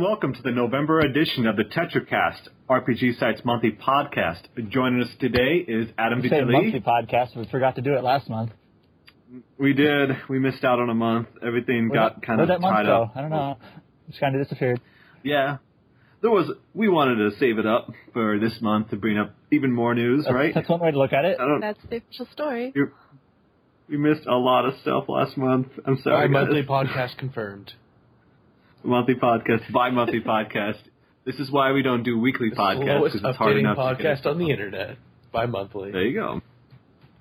Hello and welcome to the November edition of the TetraCast, RPG Site's monthly podcast. Joining us today is Adam We say monthly podcast. We forgot to do it last month. We did. We missed out on a month. Everything got Where'd- kind of where'd that month tied go? up. I don't know. It's kind of disappeared. Yeah. There was. We wanted to save it up for this month to bring up even more news, That's, right? that's one way to look at it. I don't. That's the official story. You're, we missed a lot of stuff last month. I'm Our sorry. guys. monthly podcast confirmed. Monthly podcast, bi-monthly podcast. This is why we don't do weekly The podcasts because it's hard enough podcast on the internet. Bi-monthly. There you go.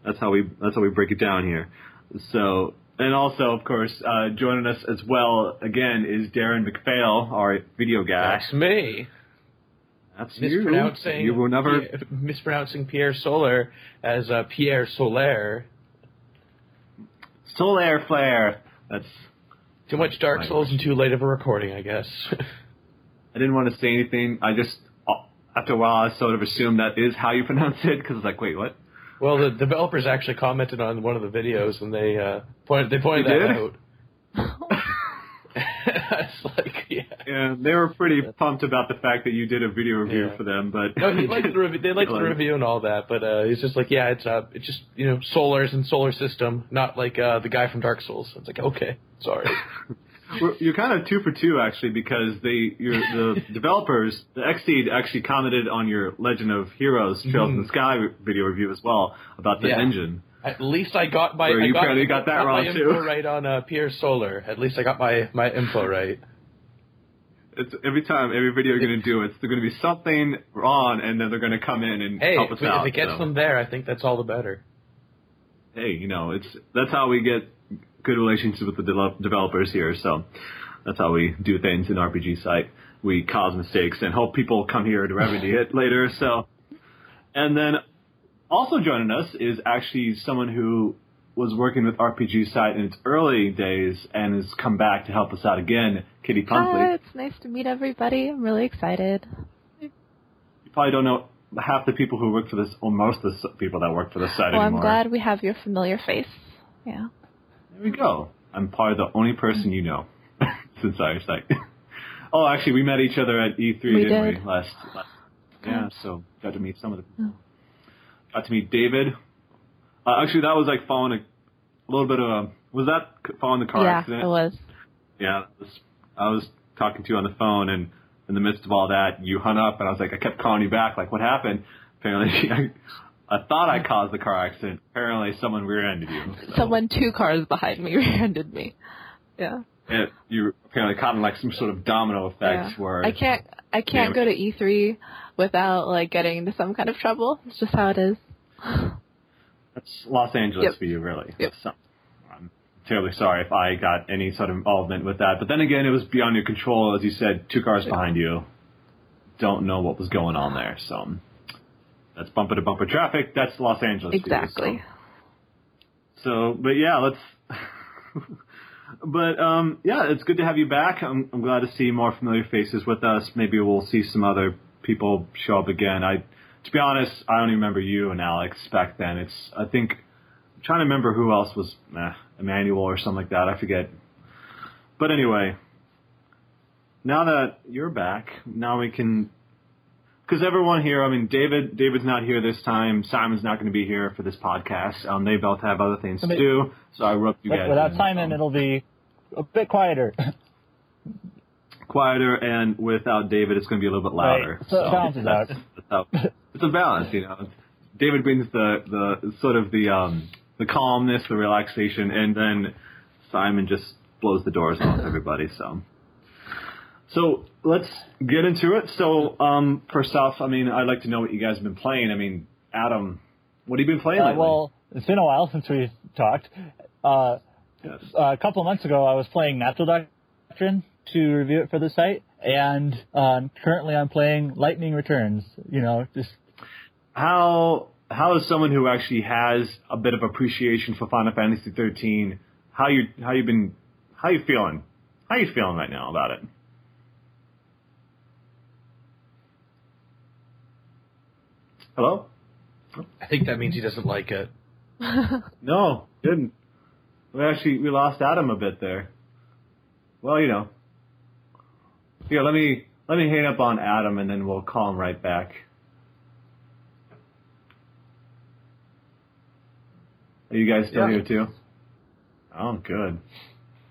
That's how we that's how we break it down here. So and also of course uh, joining us as well again is Darren McPhail, our video guy. That's me. That's you. Mispronouncing You will never. Pierre- mispronouncing Pier Solar as uh, Pierre Solaire. Solar flare. That's. Too much Dark Souls and too late of a recording, I guess. I didn't want to say anything. I just uh, after a while I sort of assumed that is how you pronounce it because it's like wait what? well, the developers actually commented on one of the videos and they uh, pointed they pointed They that did? out. it's like yeah. Yeah, they were pretty pumped about the fact that you did a video review Yeah. for them, but No, he liked the review. They liked the review and all that, but uh, he's just like, yeah, it's uh, it's just you know, solars and solar system, not like uh, the guy from Dark Souls. It's like, okay, sorry. Well, You're kind of two for two actually because they the developers the Xseed actually commented on your Legend of Heroes Trails in the Sky video review as well about the Yeah. engine. At least I got my I you got, apparently got that got wrong, my too. info right on uh, Pierre Solar. At least I got my my info right. It's every time every video you're gonna do it's there's gonna be something wrong and then they're gonna come in and Hey, help us it- out. if it gets so. them there, I think that's all the better. hey, you know, it's that's how we get good relationships with the de- developers here. So that's how we do things in RPG site. We cause mistakes and hope people come here to remedy it later. So, and then also joining us is actually someone who was working with RPG site in its early days and has come back to help us out again. Kitty Hi, it's nice to meet everybody. I'm really excited. You probably don't know half the people who work for this, or most of the people that work for this site Well, I'm glad we have your familiar face. Yeah. There we go. I'm probably the only person you know since our site. oh, actually, we met each other at E3, We didn't did. we? Last, last yeah. So got to meet some of the. Oh. Got to meet David. Uh, actually, that was like following a, a little bit of a. Was that following the car yeah, accident? it was. Yeah, it was- I was talking to you on the phone, and in the midst of all that, you hung up, and I was like, I kept calling you back, like, what happened? Apparently, I, I thought I caused the car accident. Apparently, someone rear-ended you. so- Someone two cars behind me rear-ended me. Yeah. it, you apparently caught in like some sort of domino effect yeah. where I can't. I can't go to E3 without like getting into some kind of trouble. It's just how it is. that's Los Angeles Yep. for you, really. Yep. So, I'm terribly sorry if I got any sort of involvement with that. But then again, it was beyond your control, as you said. Two cars behind you, don't know what was going on there. So that's bumper to bumper traffic. That's Los Angeles. for you, Exactly. so. So, but yeah, let's. but um, yeah, it's good to have you back. I'm, I'm glad to see more familiar faces with us. Maybe we'll see some other people show up again. I, to be honest, I don't even remember you and Alex back then. It's I think I'm trying to remember who else was eh, Emmanuel or something like that. I forget. But anyway, now that you're back, now we can. Because everyone here, I mean, David, David's not here this time. Simon's not going to be here for this podcast. Um, they both have other things to do, so I roped you guys. Without. Simon, it'll be a bit quieter. quieter, and without David, it's going to be a little bit louder. Right. So it balances out. that's- that's how- it's a balance, you know. David brings the the sort of the um the calmness, the relaxation, and then Simon just blows the doors off everybody. So. So let's get into it. So um, first off, I mean, I'd like to know what you guys have been playing. I mean, Adam, what have you been playing Uh, lately? well, it's been a while since we talked. Uh, Yes. a couple of months ago, I was playing Natural Doctrine to review it for the site, and um, currently I'm playing Lightning Returns. You know, just how how is someone who actually has a bit of appreciation for Final Fantasy 13? How you how you been how you feeling? How you feeling right now about it? Hello? I think that means he doesn't like it. No, didn't. We actually we lost Adam a bit there. Well, you know. Here, let me let me hang up on Adam, and then we'll call him right back. Are you guys still Yeah. here too? Oh, good.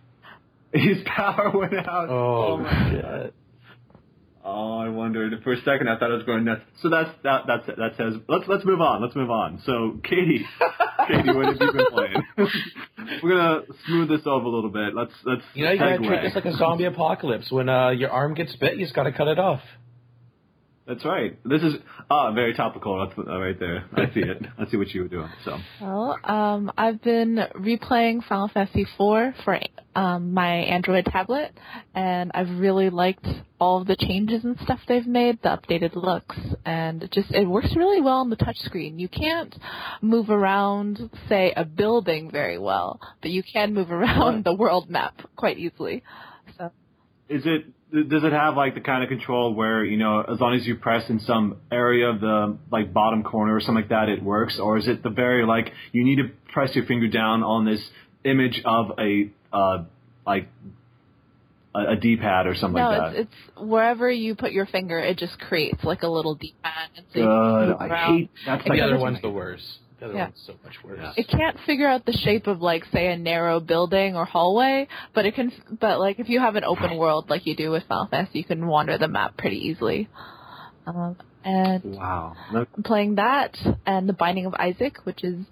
His power went out. Oh, oh my shit. god. Oh, I wondered for a second. I thought I was going nuts. So that's that. That's it. That says let's let's move on. Let's move on. So Katie, Katie, what have you been playing? We're gonna smooth this over a little bit. Let's let's. You know, you gotta treat this like a zombie apocalypse. When uh, your arm gets bit, you just gotta cut it off. That's right. This is ah very topical. Uh, right there. I see it. I see what you were doing. So Well, um, I've been replaying Final Fantasy IV for um, my Android tablet, and I've really liked all of the changes and stuff they've made, the updated looks, and it just it works really well on the touchscreen. You can't move around, say, a building very well, but you can move around the world map quite easily. So is it? Does it have like the kind of control where you know as long as you press in some area of the like bottom corner or something like that, it works, or is it the very like you need to press your finger down on this image of a uh like a, a D-pad or something no, like that? it's it's wherever you put your finger, it just creates like a little D-pad, and so you can Good. move I around. hate that's like the other one's the worst. The other Yeah. one's so much worse. Yeah. it can't figure out the shape of like say a narrow building or hallway, but it can. But like if you have an open world like you do with Final Fantasy, you can wander the map pretty easily. Um, and Wow. No- I'm playing that and The Binding of Isaac, which is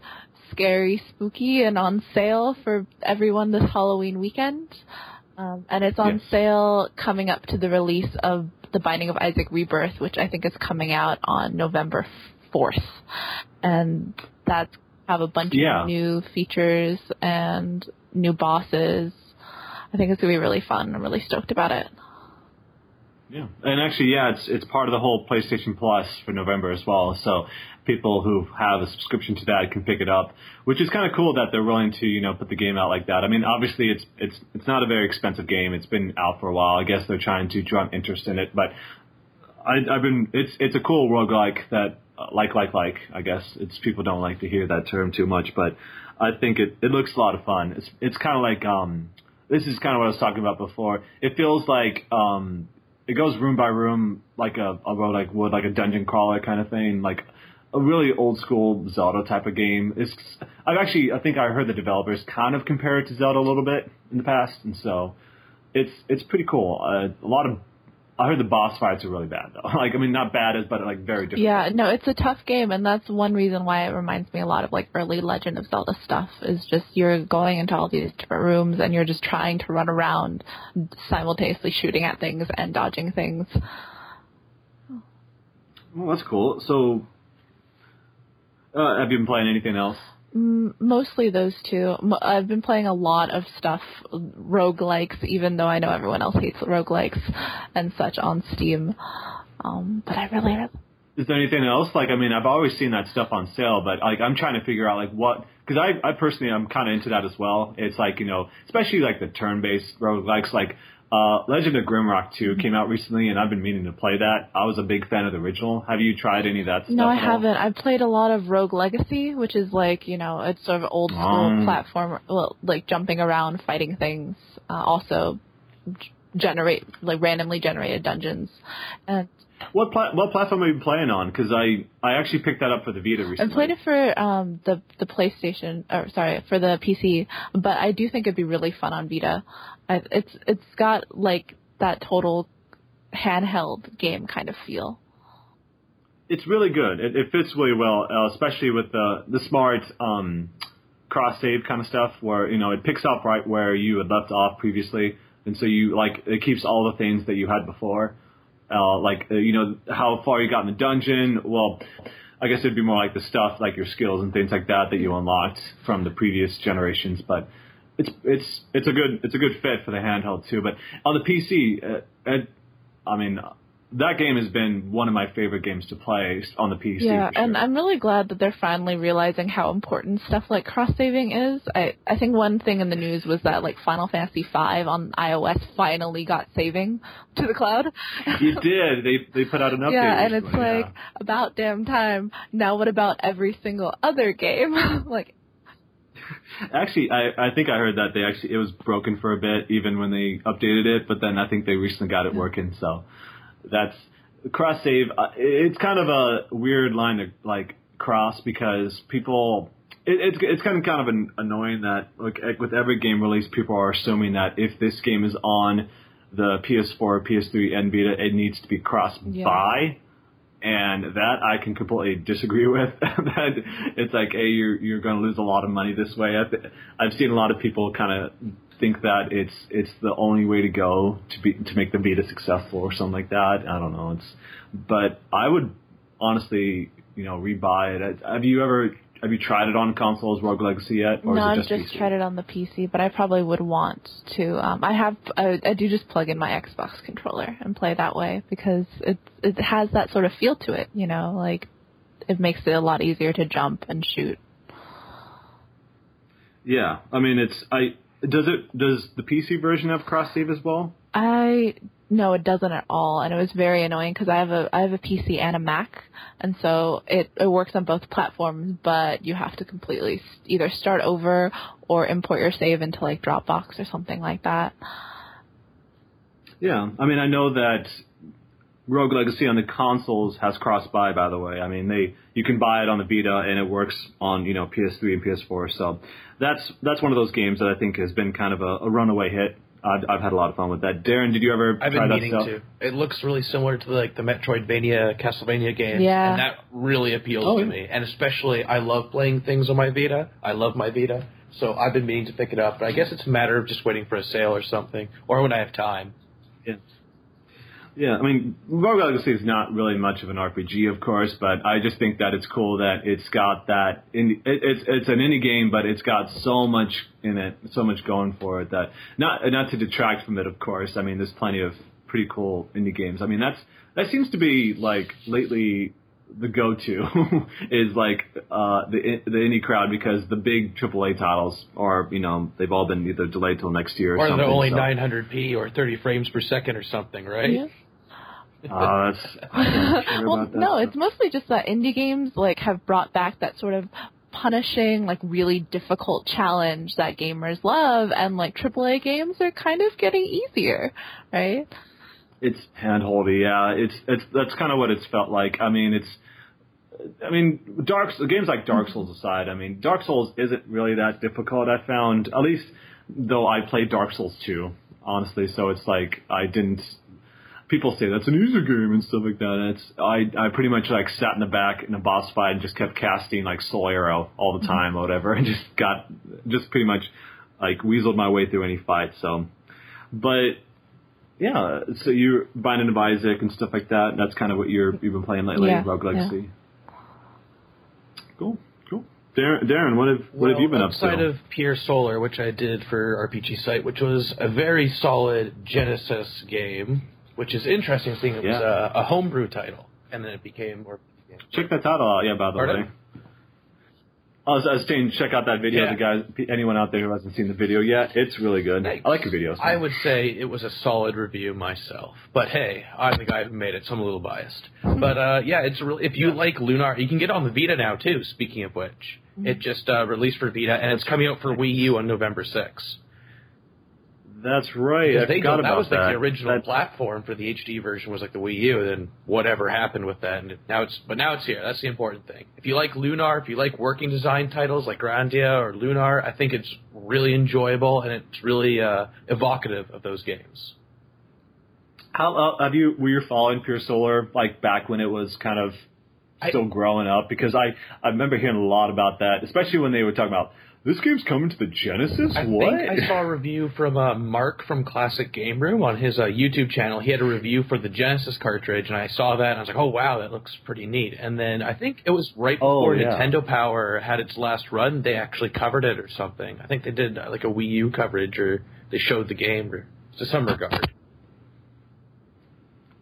scary, spooky, and on sale for everyone this Halloween weekend. Um, and it's on Yes. sale coming up to the release of The Binding of Isaac Rebirth, which I think is coming out on November 4th. And that's have a bunch Yeah. of new features and new bosses. I think it's going to be really fun. I'm really stoked about it. Yeah, and actually, yeah, it's it's part of the whole PlayStation Plus for November as well. So people who have a subscription to that can pick it up, which is kind of cool that they're willing to you know put the game out like that. I mean, obviously, it's it's it's not a very expensive game. It's been out for a while. I guess they're trying to draw interest in it, but I, I've been it's it's a cool roguelike that like like like I guess it's people don't like to hear that term too much, but I think it it looks a lot of fun. It's it's kind of like um this is kind of what I was talking about before. It feels like um it goes room by room like a, a road like would like a dungeon crawler kind of thing like a really old school Zelda type of game. It's I've actually I think I heard the developers kind of compare it to Zelda a little bit in the past, and so it's it's pretty cool. Uh, a lot of I heard the boss fights are really bad though. Like I mean not bad as but like very different. Yeah, no, it's a tough game, and that's one reason why it reminds me a lot of like early Legend of Zelda stuff. Is just you're going into all these different rooms, and you're just trying to run around, simultaneously shooting at things and dodging things. Well, that's cool. So uh, have you been playing anything else? Mostly those two. I've been playing a lot of stuff, roguelikes, even though I know everyone else hates roguelikes and such on Steam. Um, but I really, really Is there anything else? Like, I mean, I've always seen that stuff on sale, but like, I'm trying to figure out like what, because I, I personally, I'm kind of into that as well. It's like, you know, especially like the turn-based roguelikes, like, uh, Legend of Grimrock 2 came out recently, and I've been meaning to play that. I was a big fan of the original. Have you tried any of that stuff? No, I haven't. I've played a lot of Rogue Legacy, which is like you know, it's sort of old school Um. platform, well, like jumping around, fighting things. Uh, also, generate like randomly generated dungeons, and What pla- what platform have you been playing on? Because I, I actually picked that up for the Vita recently. I played it for um the the PlayStation, or sorry, for the PC. But I do think it'd be really fun on Vita. I, it's it's got like that total handheld game kind of feel. it's really good. It, it fits really well, uh, especially with the the smart um, cross save kind of stuff, where you know it picks up right where you had left off previously, and so you like it keeps all the things that you had before, uh, like uh, you know how far you got in the dungeon. Well, I guess it'd be more like the stuff like your skills and things like that that you unlocked from the previous generations, but. It's it's it's a good it's a good fit for the handheld too, but on the PC, uh, it, I mean, that game has been one of my favorite games to play on the PC. Yeah, sure. and I'm really glad that they're finally realizing how important stuff like cross saving is. I I think one thing in the news was that like Final Fantasy V on iOS finally got saving to the cloud. you did. They they put out an update. yeah, and it's like about damn time. Now what about every single other game? like actually, I I think I heard that they actually it was broken for a bit even when they updated it, but then I think they recently got it working. So that's cross save. uh, It's kind of a weird line to like cross because people. It, it's it's kind of kind of an, annoying that like with every game release, people are assuming that if this game is on the PS4, PS3, and Vita, it needs to be cross Yeah. buy and that I can completely disagree with. that it's like, hey, you're you're going to lose a lot of money this way. I've, I've seen a lot of people kind of think that it's it's the only way to go to be to make the Vita successful or something like that. I don't know. It's but I would honestly, you know, rebuy it. Have you ever have you tried it on consoles, Rogue Legacy yet, or no, is I've just, just tried it on the PC, but I probably would want to. Um, I have, I, I do just plug in my Xbox controller and play that way because it it has that sort of feel to it. You know, like it makes it a lot easier to jump and shoot. Yeah, I mean, it's I. Does it? Does the PC version have cross save as well? I no, it doesn't at all, and it was very annoying because I have a I have a PC and a Mac, and so it it works on both platforms, but you have to completely either start over or import your save into like Dropbox or something like that. Yeah, I mean, I know that Rogue Legacy on the consoles has cross buy. By the way, I mean they you can buy it on the Vita and it works on you know PS3 and PS4. So that's that's one of those games that I think has been kind of a, a runaway hit. I've, I've had a lot of fun with that. Darren, did you ever I've try been that meaning stuff? to. It looks really similar to like the Metroidvania, Castlevania games, Yeah. and that really appeals Oh, to yeah. me. And especially, I love playing things on my Vita. I love my Vita, so I've been meaning to pick it up. But I guess it's a matter of just waiting for a sale or something, or when I have time. Yeah, I mean, Rogue Legacy is not really much of an RPG, of course, but I just think that it's cool that it's got that. Indie, it, it's it's an indie game, but it's got so much in it, so much going for it that not not to detract from it, of course. I mean, there's plenty of pretty cool indie games. I mean, that's that seems to be like lately the go-to is like uh, the the indie crowd because the big AAA titles are you know they've all been either delayed till next year or, Or something. they're only so- 900p or 30 frames per second or something, right? Yeah. Uh, that's, I well, no, stuff. it's mostly just that indie games like have brought back that sort of punishing, like really difficult challenge that gamers love, and like AAA games are kind of getting easier, right? It's handholdy, yeah. It's it's that's kind of what it's felt like. I mean, it's, I mean, Dark games like Dark Souls aside, I mean, Dark Souls isn't really that difficult. I found, at least though I played Dark Souls 2, honestly. So it's like I didn't. People say that's an easy game and stuff like that. And it's I I pretty much like sat in the back in a boss fight and just kept casting like Soul Arrow all the mm-hmm. time or whatever, and just got just pretty much like weaseled my way through any fight. So, but yeah, so you're Binding of Isaac and stuff like that. That's kind of what you're you've been playing lately, Yeah, Rogue Legacy. Cool, cool. Darren, Darren, what have what have Well, you been up outside to? of Pier Solar, which I did for RPG Site, which was a very solid Genesis game, which is interesting seeing it was a, a homebrew title, and then it became more. Check that title out, yeah. By the Pardon? way. I was, I was saying, check out that video. Yeah. The guys, anyone out there who hasn't seen the video yet, it's really good. I like your videos. I would say it was a solid review myself, but hey, I'm the guy who made it, so I'm a little biased. But uh, yeah, it's real. If you like Lunar, you can get it on the Vita now too. Speaking of which, it just uh, released for Vita, and it's coming out for Wii U on November 6th. That's right. I they forgot that was like that. the original That- platform for the HD version was like the Wii U. Then whatever happened with that, and now it's but now it's here. That's the important thing. If you like Lunar, if you like working design titles like Grandia or Lunar, I think it's really enjoyable and it's really uh, evocative of those games. How uh, have you? Were you following Pier Solar like back when it was kind of I- still growing up? Because I I remember hearing a lot about that, especially when they were talking about this game's coming to the Genesis. I what? think I saw a review from uh, Mark from Classic Game Room on his uh, YouTube channel. He had a review for the Genesis cartridge, and I saw that, and I was like, "Oh wow, that looks pretty neat." And then I think it was right Oh, before yeah. Nintendo Power had its last run. They actually covered it or something. I think they did uh, like a Wii U coverage, or they showed the game or to some regard.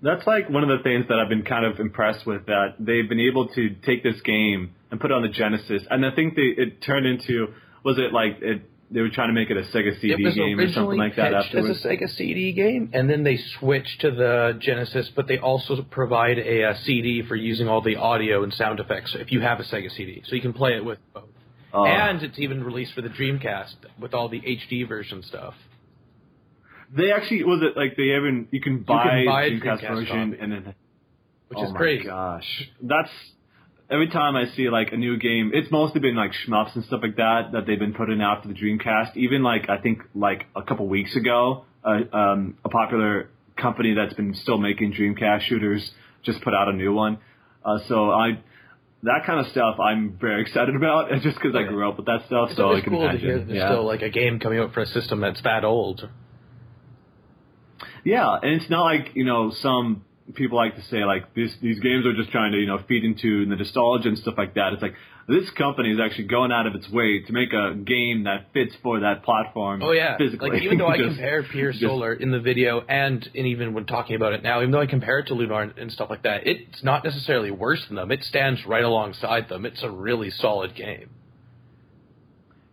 That's like one of the things that I've been kind of impressed with that they've been able to take this game and put it on the Genesis, and I think they it turned into was it like it they were trying to make it a Sega CD game or something like that pitched afterwards. as a Sega CD game, and then they switched to the Genesis, but they also provide a, uh CD for using all the audio and sound effects if you have a Sega CD, so you can play it with both. Uh, and it's even released for the Dreamcast with all the HD version stuff. they actually was it like they even you can buy, can buy a Dreamcast, Dreamcast version copy. and then Which oh is my crazy. gosh, that's every time I see like a new game. It's mostly been like shmups and stuff like that that they've been putting out for the Dreamcast. Even like I think like a couple weeks ago, uh, um, a popular company that's been still making Dreamcast shooters just put out a new one. Uh, so I. That kind of stuff I'm very excited about, and just because I grew up with that stuff. It's so I can cool imagine. to hear that there's yeah. still like a game coming out for a system that's that old. Yeah, and it's not like you know some people like to say like these these games are just trying to you know feed into the nostalgia and stuff like that. It's like this company is actually going out of its way to make a game that fits for that platform. Oh yeah, physically. like even though I Just- compare Pure just- Solar in the video and and even when talking about it now, even though I compare it to Lunar and, and stuff like that, it's not necessarily worse than them. It stands right alongside them. It's a really solid game.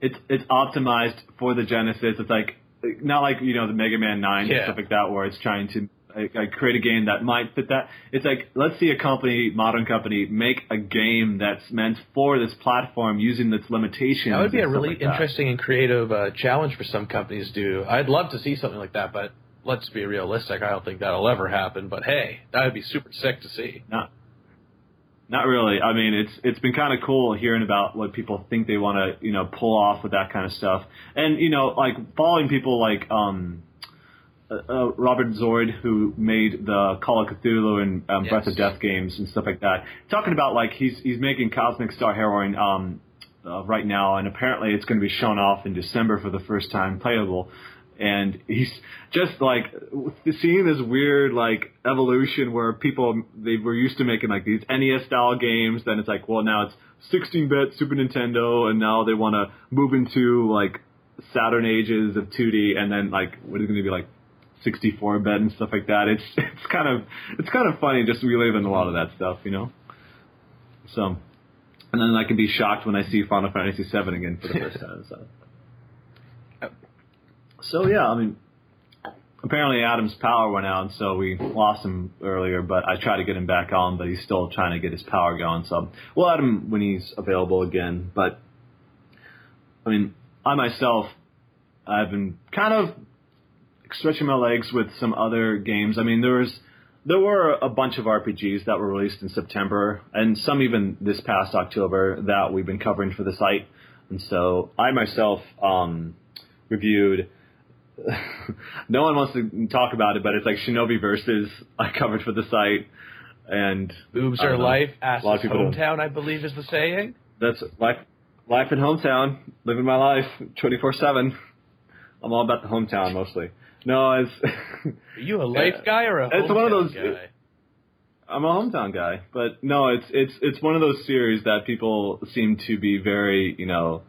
it's it's optimized for the Genesis. It's like not like you know the Mega Man Nine and stuff like that, where it's trying to like, like, create a game that might fit that. It's like let's see a company, modern company, make a game that's meant for this platform using its limitations. That would be a really like interesting and creative uh, challenge for some companies to do. I'd love to see something like that, but let's be realistic. I don't think that'll ever happen. But hey, that would be super sick to see. Not, not really. I mean, it's it's been kind of cool hearing about what people think they want to you know pull off with that kind of stuff, and you know like following people like um, uh, uh, Robert Boyd who made the Call of Cthulhu and um, Breath of Yes. Death games and stuff like that, talking about like he's he's making Cosmic Star Heroine um, uh, right now, and apparently it's going to be shown off in December for the first time playable. And he's just like seeing this weird like evolution where people they were used to making like these NES style games. Then it's like, well, now it's 16-bit Super Nintendo, and now they want to move into like Saturn ages of 2D, and then like what is going to be like 64-bit and stuff like that. It's it's kind of it's kind of funny just reliving a lot of that stuff, you know. So, and then I can be shocked when I see Final Fantasy VII again for the first time. So, so yeah, I mean, apparently Adam's power went out, so we lost him earlier. But I tried to get him back on, but he's still trying to get his power going. So we'll add him when he's available again. But I mean, I myself, I've been kind of stretching my legs with some other games. I mean, there was there were a bunch of RPGs that were released in September, and some even this past October that we've been covering for the site. And so I myself um, reviewed. no one wants to talk about it, but it's like Shinovi Versus I covered for the site, and Boobs are know. life, ass A lot of is hometown. I believe is the saying. that's life. Life in hometown, living my life, twenty four seven. I'm all about the hometown mostly. No, it's Are you a life Yeah. guy or a It's one of those- guy? I'm a hometown guy, but no, it's it's it's one of those series that people seem to be very, you know,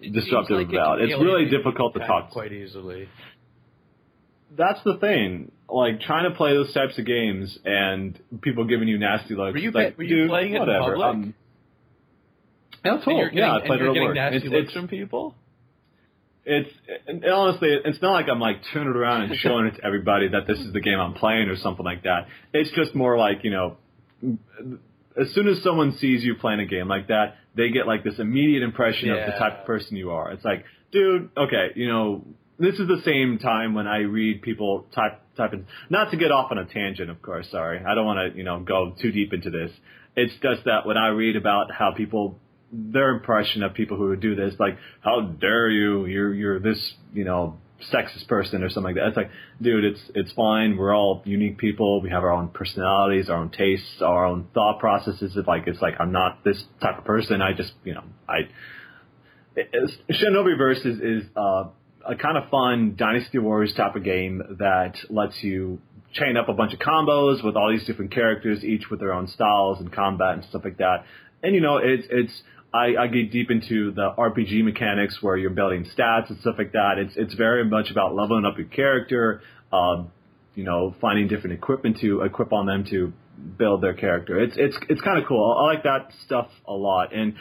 It disruptive like about. can It's really difficult to talk. quite easily. That's the thing. Like trying to play those types of games and people giving you nasty looks. Were you like, were you playing it in whatever. public? Um, yeah, totally. yeah, I played it at work. nasty It's, looks it's, from people. It's and honestly, it's not like I'm like turning it around and showing it to everybody that this is the game I'm playing or something like that. It's just more like you know, as soon as someone sees you playing a game like that, they get like this immediate impression of the type of person you are. It's like, dude, okay, you know, this is the same time when I read people type typing. Not to get off on a tangent, of course. Sorry, I don't want to you know go too deep into this. It's just that when I read about how people their impression of people who would do this, like, how dare you? You're you're this, you know, sexist person or something like that. It's like, dude, it's it's fine. We're all unique people. We have our own personalities, our own tastes, our own thought processes. It's like it's like I'm not this type of person. I just, you know, I. Shinovi Versus, is uh, a kind of fun Dynasty Warriors type of game that lets you chain up a bunch of combos with all these different characters, each with their own styles and combat and stuff like that. And you know, it's it's I, I get deep into the RPG mechanics where you're building stats and stuff like that. It's it's very much about leveling up your character, um, you know, finding different equipment to equip on them to build their character. It's it's it's kind of cool. I like that stuff a lot. And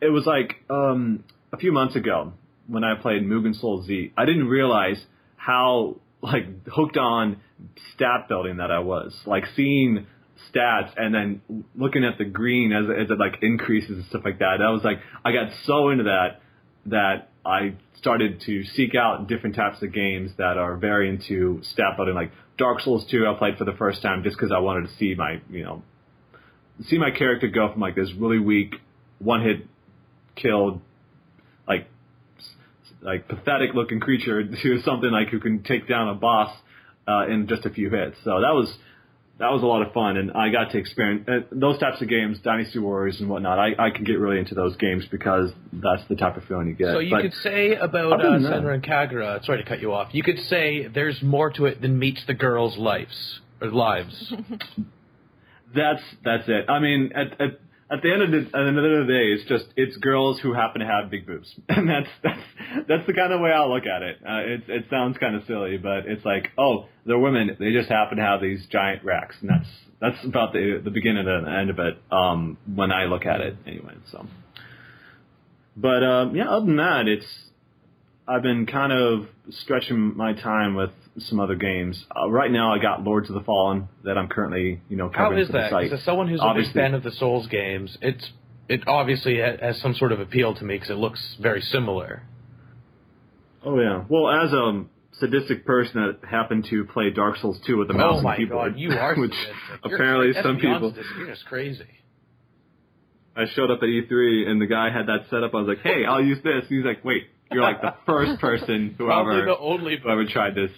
it was like um, a few months ago when I played Mugen Soul Z. I didn't realize how like hooked on stat building that I was. Like seeing stats and then looking at the green as as it like increases and stuff like that. That was like I got so into that that I started to seek out different types of games that are very into stat building, like Dark Souls 2. I played for the first time just because I wanted to see my you know see my character go from like this really weak one hit killed like like pathetic looking creature to something like who can take down a boss uh, in just a few hits. So that was that was a lot of fun, and I got to experience uh, those types of games, Dynasty Warriors and whatnot. I, I can get really into those games because that's the type of feeling you get. So you but could say about other uh, than that- Senran Kagura. Sorry to cut you off. You could say there's more to it than meets the girls' lives or lives. That's that's it. I mean, at at at the end of the at the end of the day, it's just it's girls who happen to have big boobs, and that's that's that's the kind of way I look at it. Uh, it it sounds kind of silly, but it's like, oh, they're women. They just happen to have these giant racks, and that's that's about the the beginning and the end of it. Um, when I look at it, anyway. So, but um, yeah, other than that, it's I've been kind of stretching my time with some other games. Uh, right now, I got Lords of the Fallen that I'm currently, you know, How covering is for that? Because as someone who's a Obviously- big fan of the Souls games, it's it obviously has some sort of appeal to me because it looks very similar. Oh yeah. Well, as a sadistic person that happened to play Dark Souls 2 with the mouse oh and keyboard, god, you are which sadistic. You're apparently some people. sadistic. You're just crazy. I showed up at E3 and the guy had that set up. I was like, "Hey, I'll use this." And he's like, "Wait, you're like the first person Probably whoever the only. whoever tried this."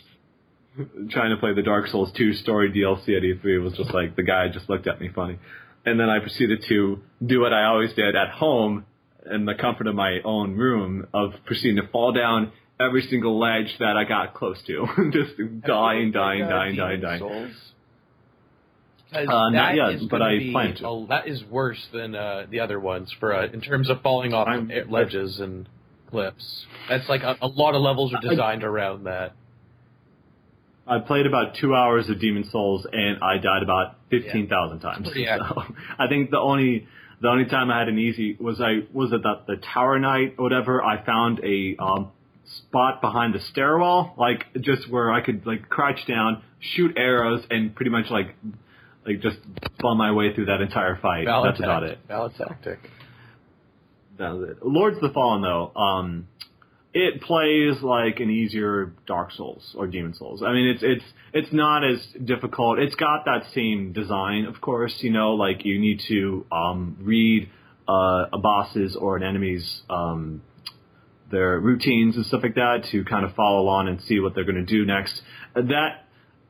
Trying to play the Dark Souls 2 story DLC at E3 was just like the guy just looked at me funny, and then I proceeded to do what I always did at home in the comfort of my own room of proceeding to fall down every single ledge that I got close to, just dying, dying, dying, dying, dying. Uh, Uh, not yet, but I plan to. that is worse than uh, the other ones for uh, in terms of falling off I'm- ledges and cliffs. That's like a, a lot of levels are designed around that. I played about two hours of Demon Souls and I died about fifteen thousand times. Pretty So I think the only the only time I had an easy was I was at the, the Tower Knight or whatever. I found a um, spot behind the stairwell, like just where I could like crouch down, shoot arrows, and pretty much like like just bum my way through that entire fight. Valid That's about it. tactic. Valid tactic. That was it. Lords of the Fallen though, um, it plays like an easier Dark Souls or Demon Souls. I mean, it's it's it's not as difficult. It's got that same design, of course. You know, like you need to um, read uh, a boss's or an enemy's um, their routines and stuff like that to kind of follow along and see what they're going to do next. That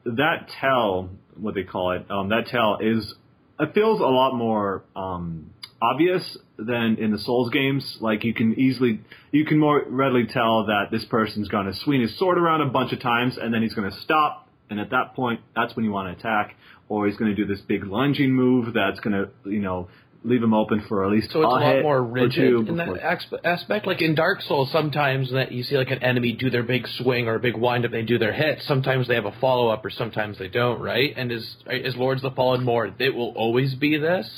that tell, what they call it, um, that tell is it feels a lot more um, obvious than in the Souls games. Like you can easily, you can more readily tell that this person's going to swing his sword around a bunch of times and then he's going to stop. And at that point, that's when you want to attack. Or he's going to do this big lunging move that's going to, you know, leave him open for at least So it's a lot more or rigid in that aspect. Like in Dark Souls, sometimes that you see like an enemy do their big swing or a big wind up, they do their hit. Sometimes they have a follow up, or sometimes they don't. Right? And is is Lords of the Fallen more? It will always be this.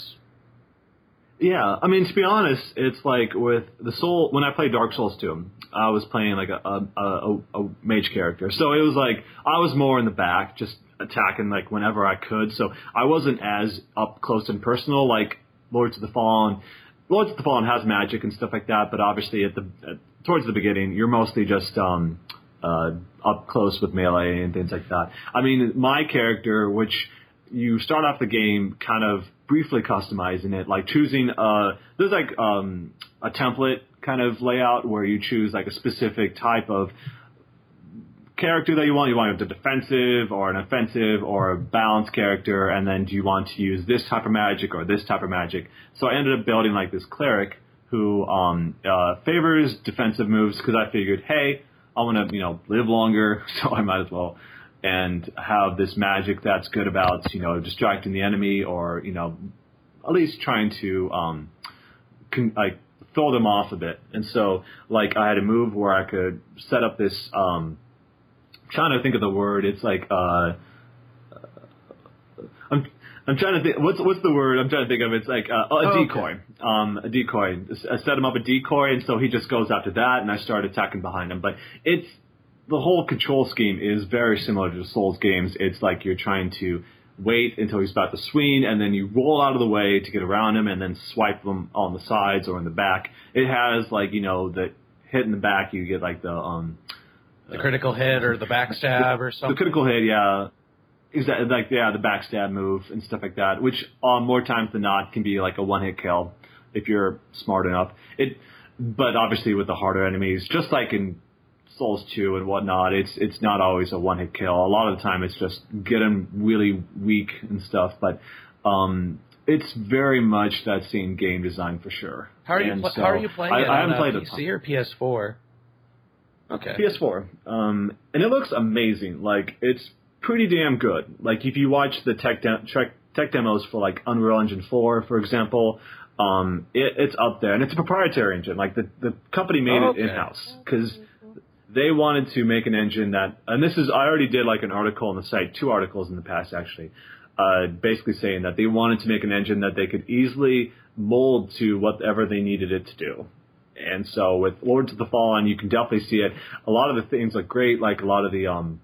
Yeah, I mean to be honest, it's like with the soul. When I played Dark Souls 2, I was playing like a a, a a mage character, so it was like I was more in the back, just attacking like whenever I could. So I wasn't as up close and personal like Lords of the Fallen. Lords of the Fallen has magic and stuff like that, but obviously at the at, towards the beginning, you're mostly just um uh up close with melee and things like that. I mean, my character, which you start off the game kind of briefly customizing it, like choosing uh there's like um a template kind of layout where you choose like a specific type of character that you want. You want a defensive or an offensive or a balanced character, and then do you want to use this type of magic or this type of magic? So I ended up building like this cleric who um, uh, favors defensive moves because I figured, hey, I want to you know live longer, so I might as well and have this magic that's good about you know distracting the enemy or you know at least trying to um, con- like throw them off a bit. And so like I had a move where I could set up this. Um, trying to think of the word. It's like uh, I'm I'm trying to think. What's what's the word I'm trying to think of? It's like uh, a Oh, decoy. Um, a decoy. I set him up a decoy, and so he just goes after that, and I start attacking behind him. But it's the whole control scheme is very similar to the Souls games. It's like you're trying to wait until he's about to swing, and then you roll out of the way to get around him, and then swipe them on the sides or in the back. It has like you know the hit in the back, you get like the um The critical hit or the backstab or something. the critical hit, yeah. Exactly, like yeah, the backstab move and stuff like that, which uh, more times than not can be like a one hit kill if you're smart enough. It, but obviously with the harder enemies, just like in Souls 2 and whatnot, it's it's not always a one hit kill. A lot of the time, it's just get them really weak and stuff. But um, it's very much that same game design for sure. How are you? Pl- so how are you playing I, it? I on haven't played PC ton. or PS4? Okay. PS4. Um, and it looks amazing. Like it's pretty damn good. Like if you watch the tech de- tech, tech demos for like Unreal Engine 4, for example, um, it, it's up there, and it's a proprietary engine. Like the the company made Oh, okay. it in house because they wanted to make an engine that. And this is I already did like an article on the site, two articles in the past actually. Uh, basically saying that they wanted to make an engine that they could easily mold to whatever they needed it to do. And so with Lords of the Fallen, you can definitely see it. A lot of the things look great, like a lot of the um,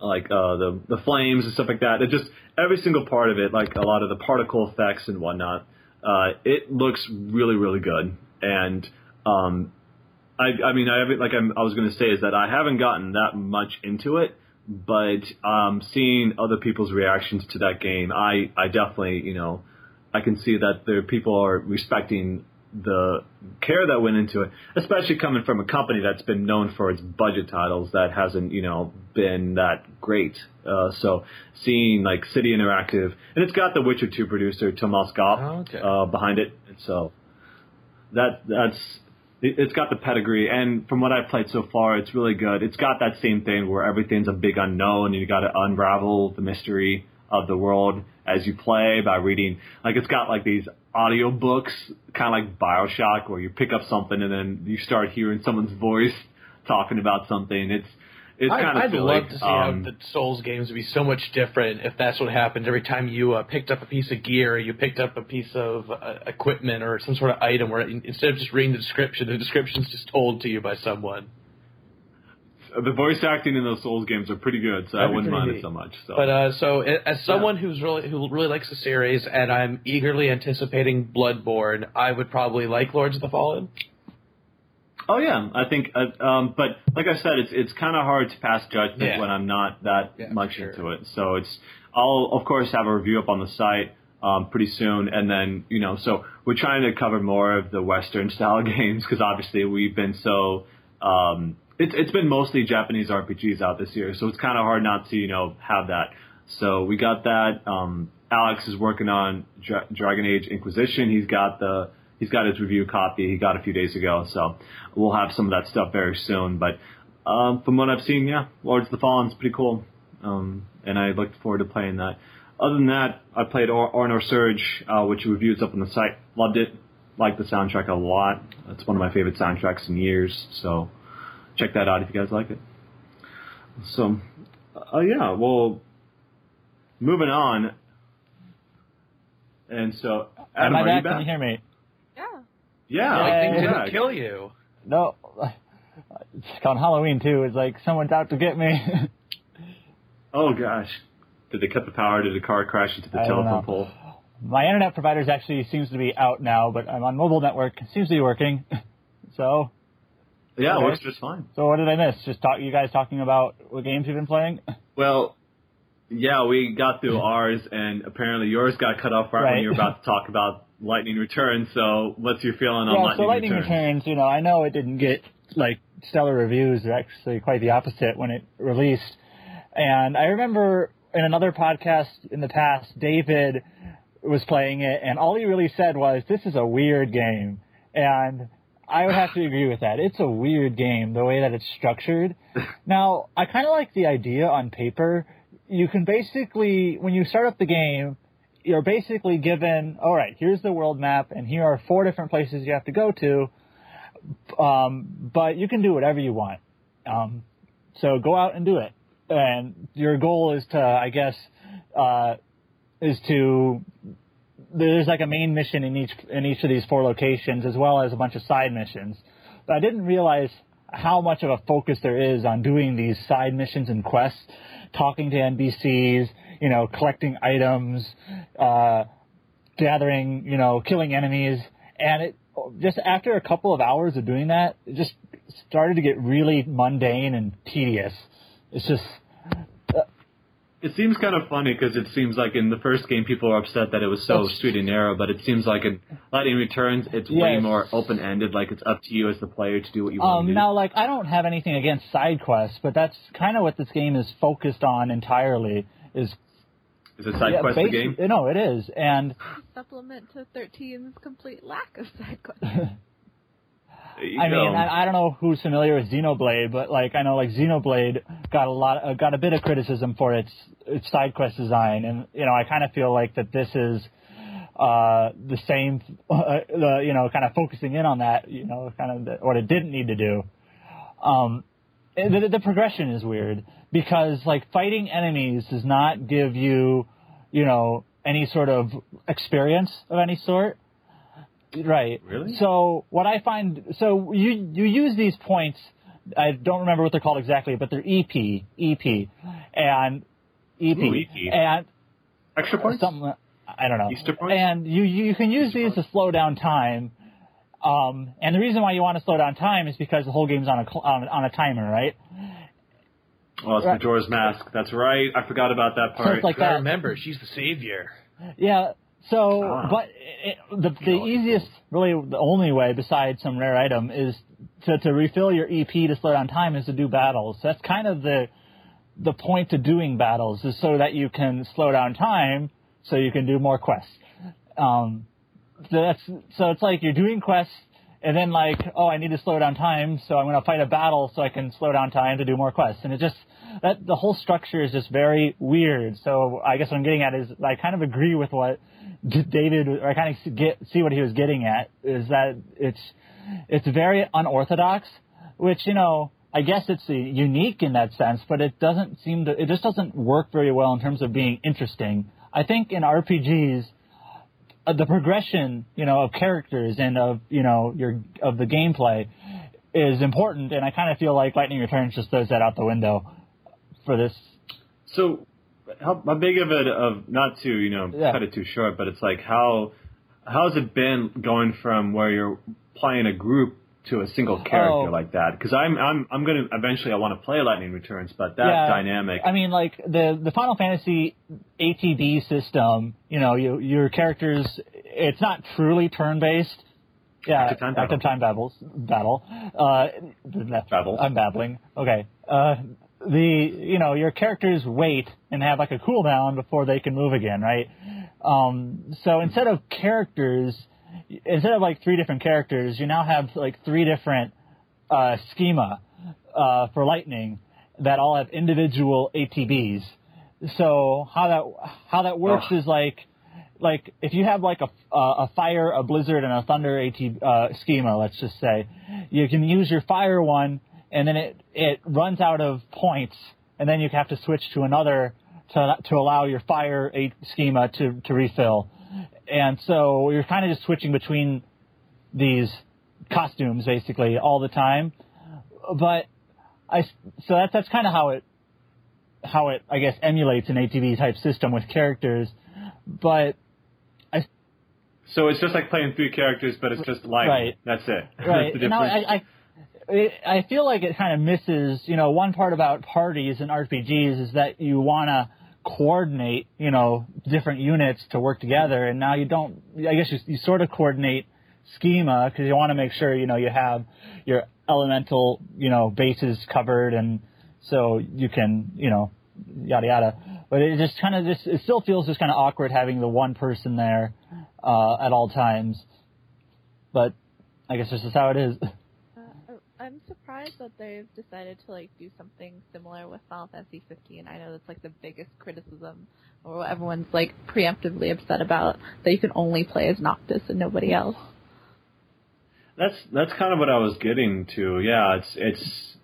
like uh, the the flames and stuff like that. It just every single part of it, like a lot of the particle effects and whatnot. Uh, it looks really really good. And um, I I mean I haven't like I'm, I was going to say is that I haven't gotten that much into it, but um, seeing other people's reactions to that game, I I definitely you know I can see that there people are respecting the care that went into it, especially coming from a company that's been known for its budget titles that hasn't, you know, been that great. Uh, so seeing like City Interactive, and it's got the Witcher 2 producer Tomasz Gop Oh, okay. uh, behind it, and so that that's it's got the pedigree. And from what I've played so far, it's really good. It's got that same thing where everything's a big unknown, and you got to unravel the mystery of the world as you play by reading. Like it's got like these audio books, kind of like Bioshock, where you pick up something and then you start hearing someone's voice talking about something. It's it's I'd, kind of I'd silly. love to see Um, how the Souls games would be so much different if that's what happened every time you uh, picked up a piece of gear, or you picked up a piece of uh, equipment, or some sort of item, where in- instead of just reading the description, the description's just told to you by someone. the voice acting in those Souls games are pretty good, so I That'd be wouldn't mind neat. it so much. So. But uh, so as someone who's really who really likes the series, and I'm eagerly anticipating Bloodborne, I would probably like Lords of the Fallen. Oh yeah, I think. Uh, um, but like I said, it's it's kind of hard to pass judgment Yeah. when I'm not that Yeah, much sure. into it. So it's I'll of course have a review up on the site um, pretty soon, and then you know, so we're trying to cover more of the Western style games because obviously we've been so. Um, it's it's been mostly Japanese RPGs out this year, so it's kind of hard not to you know have that. So we got that. Um, Alex is working on Dra- Dragon Age Inquisition. He's got the he's got his review copy. He got a few days ago, so we'll have some of that stuff very soon. But um, from what I've seen, yeah, Lords of the Fallen's pretty cool, um, and I look forward to playing that. Other than that, I played or- Ar nosurge, uh, which reviews up on the site. Loved it. Liked the soundtrack a lot. It's one of my favorite soundtracks in years. So check that out if you guys like it. So, uh, yeah, well, moving on. And so, Adam, Am I are you back? back? Can you hear me? Yeah. Yeah, like Yay. things didn't kill you. No. It's on Halloween too. It's like someone's out to get me. Oh gosh, did they cut the power? Did a car crash into the I telephone pole? My internet provider's actually seems to be out now, but I'm on mobile network. It seems to be working. So, Yeah, it Okay. works just fine. so what did I miss? Just talk you guys talking about what games you've been playing? Well, yeah, we got through ours, and apparently yours got cut off right, when you were about to talk about Lightning Returns. So, what's your feeling on yeah, Lightning, so Lightning Returns? Returns, you know, I know it didn't get like stellar reviews. They're actually quite the opposite when it released. And I remember in another podcast in the past, David was playing it, and all he really said was, "This is a weird game," and I would have to agree with that. It's a weird game the way that it's structured. now, I kind of like the idea on paper. You can basically, when you start up the game, you're basically given, all right, here's the world map, and here are four different places you have to go to. Um, but you can do whatever you want. Um, so go out and do it. And your goal is to, I guess, uh, is to there's like a main mission in each in each of these four locations as well as a bunch of side missions. But I didn't realize how much of a focus there is on doing these side missions and quests, talking to NPCs, you know, collecting items, uh, gathering, you know, killing enemies, and it just after a couple of hours of doing that, it just started to get really mundane and tedious. It's just It seems kind of funny because it seems like in the first game people were upset that it was so straight and narrow, but it seems like in Lightning Returns it's way more open ended. Like it's up to you as the player to do what you want Um, to do. now, like, I don't have anything against side quests, but that's kind of what this game is focused on entirely. Is Is it side yeah, quest the game? No, it is, and Supplement to 13's complete lack of side quests. There you I go. mean, I, I don't know who's familiar with Xenoblade, but like, I know like Xenoblade got a lot, uh, got a bit of criticism for its its side quest design, and you know, I kind of feel like that this is uh, the same, uh, the, you know, kind of focusing in on that, you know, kind of the, what it didn't need to do. Um, the, the progression is weird because like fighting enemies does not give you, you know, any sort of experience of any sort. Right. Really? So what I find, so you you use these points. I don't remember what they're called exactly, but they're EP, EP, and EP, Ooh, EP. and Extra points? something. I don't know. Easter points? And you you can use Easter these to slow down time. Um, and the reason why you want to slow down time is because the whole game's on a on, on a timer, right? Oh, it's Right. Majora's Mask. That's right. I forgot about that part. it's like Gotta that. remember, she's the savior. Yeah. So, Ah. but it, the the easiest, really the only way besides some rare item is to to refill your EP to slow down time is to do battles. That's kind of the the point to doing battles is so that you can slow down time so you can do more quests. Um, so that's so it's like you're doing quests and then like oh I need to slow down time so I'm going to fight a battle so I can slow down time to do more quests and it just that the whole structure is just very weird. So I guess what I'm getting at is I kind of agree with what David or I kind of get see what he was getting at is that it's it's very unorthodox, which you know I guess it's uh, unique in that sense, but it doesn't seem to it just doesn't work very well in terms of being interesting. I think in RPGs uh, the progression, you know, of characters and of you know your of the gameplay is important, and I kind of feel like Lightning Returns just throws that out the window for this. So, how, how big of it of not to you know Yeah. cut it too short, but it's like how how's it been going from where you're playing a group to a single character Oh. like that? Because I'm I'm I'm gonna eventually I want to play Lightning Returns, but that Yeah. dynamic. I mean, like the the Final Fantasy ATB system, you know, you your characters, it's not truly turn based. Yeah, Active time active time babbles, battle. Uh, Babbles. I'm babbling. Okay. Uh, the you know your characters wait and have like a cooldown before they can move again, right? Um, so instead of characters, instead of like three different characters, you now have like three different uh, schema uh, for Lightning that all have individual ATBs. So how that how that works is like like if you have like a, a a fire, a blizzard, and a thunder AT uh, schema, let's just say, you can use your fire one, and then it it runs out of points, and then you have to switch to another to to allow your fire a schema to to refill, and so you're kind of just switching between these costumes basically all the time, but I so that's that's kind of how it how it I guess emulates an ATB type system with characters, but I. so it's just like playing three characters, but it's just Lightning. Right. That's it. right That's now. I. I it, I feel like it kind of misses, you know, one part about parties and RPGs is that you want to coordinate, you know, different units to work together, and now you don't. I guess you, you sort of coordinate schema because you want to make sure, you know, you have your elemental, you know, bases covered, and so you can, you know, yada yada. But it just kind of just it still feels just kind of awkward having the one person there uh, at all times. But I guess this is how it is. I'm surprised that they've decided to like do something similar with Final Fantasy 15. I know that's like the biggest criticism, or what everyone's like preemptively upset about that you can only play as Noctis and nobody else. That's that's kind of what I was getting to. Yeah, it's it's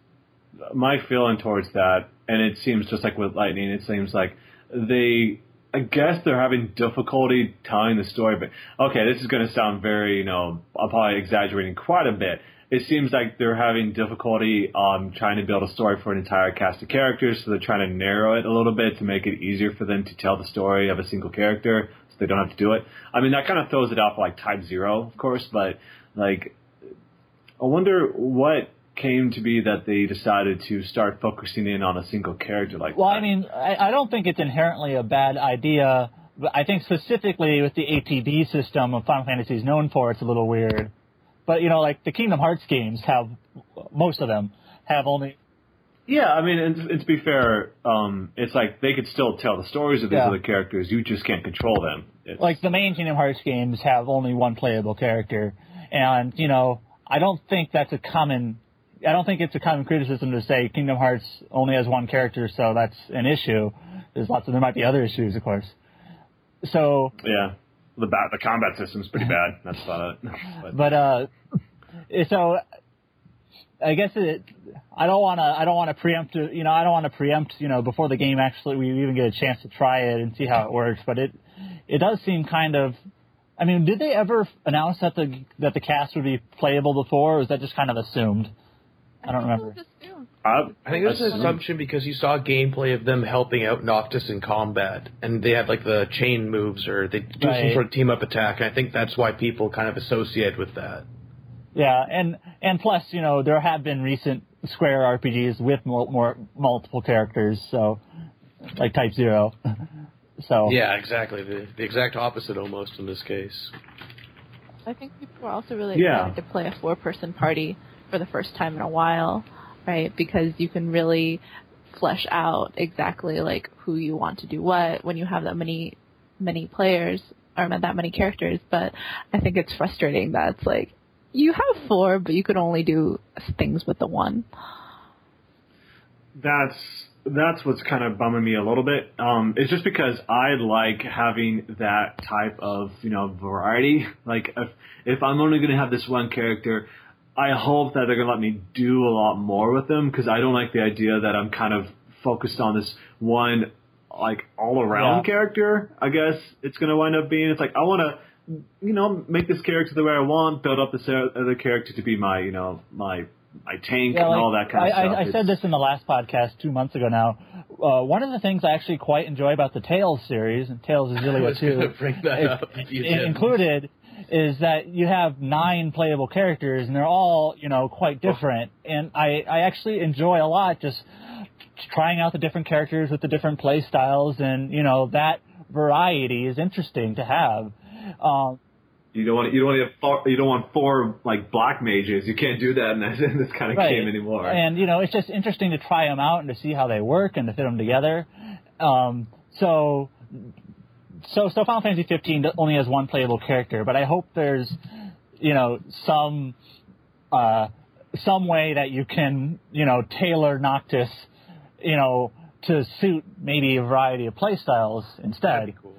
my feeling towards that, and it seems just like with Lightning. It seems like they, I guess they're having difficulty telling the story. But okay, this is going to sound very, you know, I'm probably exaggerating quite a bit. It seems like they're having difficulty um, trying to build a story for an entire cast of characters, so they're trying to narrow it a little bit to make it easier for them to tell the story of a single character, so they don't have to do it. I mean, that kind of throws it off like Type Zero, of course, but like, I wonder what came to be that they decided to start focusing in on a single character like Well, that. I mean, I, I don't think it's inherently a bad idea, but I think specifically with the ATB system of Final Fantasy is known for, it's a little weird. But you know, like the Kingdom Hearts games have most of them have only Yeah, I mean, and, and to be fair, um, it's like they could still tell the stories of these Yeah. other characters. You just can't control them. It's, like the main Kingdom Hearts games have only one playable character, and you know, I don't think that's a common. I don't think it's a common criticism to say Kingdom Hearts only has one character, so that's an issue. There's lots of there might be other issues, of course. So yeah, the bat, the combat system's pretty bad. That's about it. But, But uh, so I guess it. I don't want to. I don't want to preempt. You know, I don't want to preempt. You know, before the game actually we even get a chance to try it and see how it works. But it it does seem kind of. I mean, did they ever announce that the that the cast would be playable before, or was that just kind of assumed? I don't remember. I, I think it was an assumption because you saw gameplay of them helping out Noctis in combat, and they had like the chain moves or they do some sort of team up attack. And I think that's why people kind of associate with that. Yeah, and and plus, you know, there have been recent Square RPGs with more, more multiple characters, so like Type Zero. so Yeah, exactly. The, the exact opposite almost in this case. I think people are also really Yeah. excited to play a four-person party for the first time in a while, right? Because you can really flesh out exactly like who you want to do what when you have that many many players or that many characters. But I think it's frustrating that it's like you have four, but you could only do things with the one. that's that's what's kind of bumming me a little bit. Um, it's just because I like having that type of you know variety. Like if if I'm only going to have this one character, I hope that they're going to let me do a lot more with them because I don't like the idea that I'm kind of focused on this one like all around Yeah. character. I guess it's going to wind up being. It's like I want to you know make this character the way I want, build up this other character to be my you know my my tank Yeah, and all that kind I, of stuff. I, I said this in the last podcast two months ago now. Uh, one of the things I actually quite enjoy about the Tales series, and Tales is really I was bring that it- up it- included, is that you have nine playable characters, and they're all you know quite different. And I, I actually enjoy a lot just trying out the different characters with the different play styles, and you know that variety is interesting to have. Um, You don't want you don't want to have four, you don't want four like black mages. You can't do that in this, in this kind of right. game anymore. And you know, it's just interesting to try them out and to see how they work and to fit them together. Um, so, so so Final Fantasy 15 only has one playable character, but I hope there's, you know, some uh, some way that you can, you know, tailor Noctis, you know, to suit maybe a variety of playstyles That'd instead. be cool.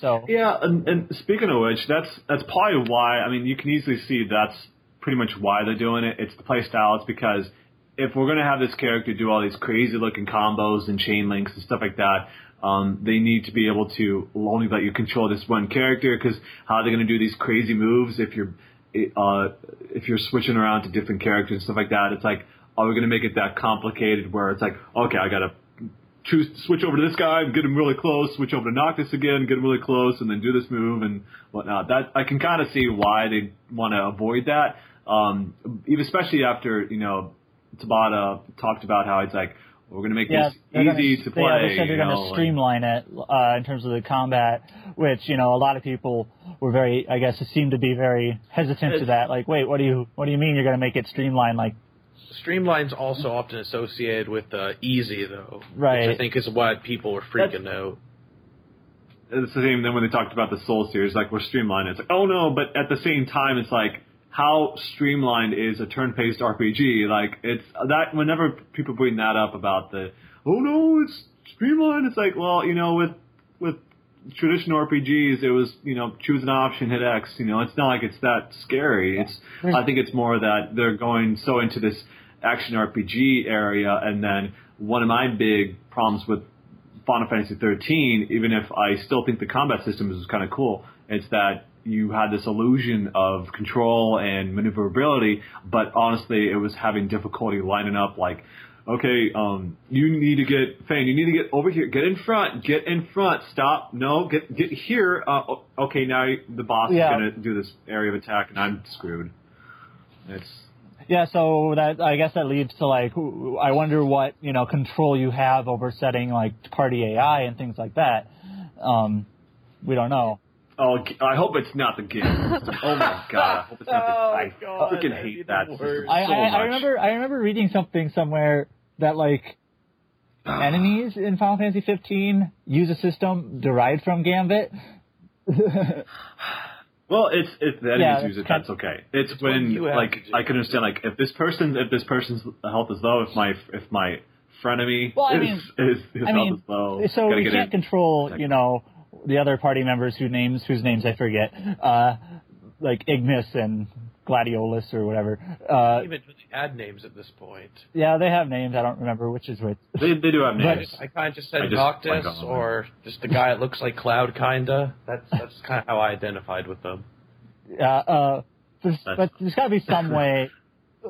So yeah, and, and speaking of which, that's that's probably why. I mean, you can easily see that's pretty much why they're doing it. It's the play style. It's because if we're gonna have this character do all these crazy looking combos and chain links and stuff like that, um, they need to be able to only let you control this one character. Because how are they gonna do these crazy moves if you're uh, if you're switching around to different characters and stuff like that? It's like, are we gonna make it that complicated where it's like, okay, I gotta choose switch over to this guy, get him really close, switch over to Noctis again, get him really close, and then do this move and whatnot. That I can kind of see why they want to avoid that. Um, especially after you know Tabata talked about how it's like we're going to make yeah, this they're gonna- easy to play. Yeah, they said they're going know, to like- streamline it uh, in terms of the combat, which you know a lot of people were very, I guess, seemed to be very hesitant to that. Like, wait, what do you what do you mean you're going to make it streamlined? Like, Streamline's also often associated with uh, easy though, Right. Which I think is what people were freaking out. it's the same then when they talked about the Soul series, like we're streamlining. It's like, oh no, but at the same time, it's like how streamlined is a turn-based RPG? Like it's that whenever people bring that up about the, oh no, it's streamlined. It's like, well, you know, with with traditional RPGs, it was you know choose an option, hit X. You know, it's not like it's that scary. It's I think it's more that they're going so into this action RPG area, and then one of my big problems with Final Fantasy 13, even if I still think the combat system is kind of cool, it's that you had this illusion of control and maneuverability, but honestly, it was having difficulty lining up like okay, um, you need to get Fang, you need to get over here, get in front, get in front, stop, no, get get here. Uh, okay, now the boss Yeah. is gonna do this area of attack, and I'm screwed. It's Yeah, so that I guess that leads to like I wonder what you know control you have over setting like party AI and things like that. Um, we don't know. Oh, I hope it's not the game. oh my god, I hope it's not the. Oh, I God, freaking hate that system worst. I, so I, much. I remember I remember reading something somewhere that like ah. enemies in Final Fantasy 15 use a system derived from Gambit. Well, it's it's the Yeah, enemies use it. That's okay. It's, It's when like. I can understand like if this person if this person's health is low, if my if my frenemy Well, I is, mean- is his I health mean, is low, so we can't in. control, you know, the other party members whose names whose names I forget, uh, like Ignis and Gladiolus or whatever. Uh, Even really add names at this point. yeah, they have names. I don't remember which is which. They, they do have But- names. I kind of just said I Noctis blank on them. or just the guy that looks like Cloud, kinda. That's that's kind of how I identified with them. Yeah, uh, there's, but there's got to be some way.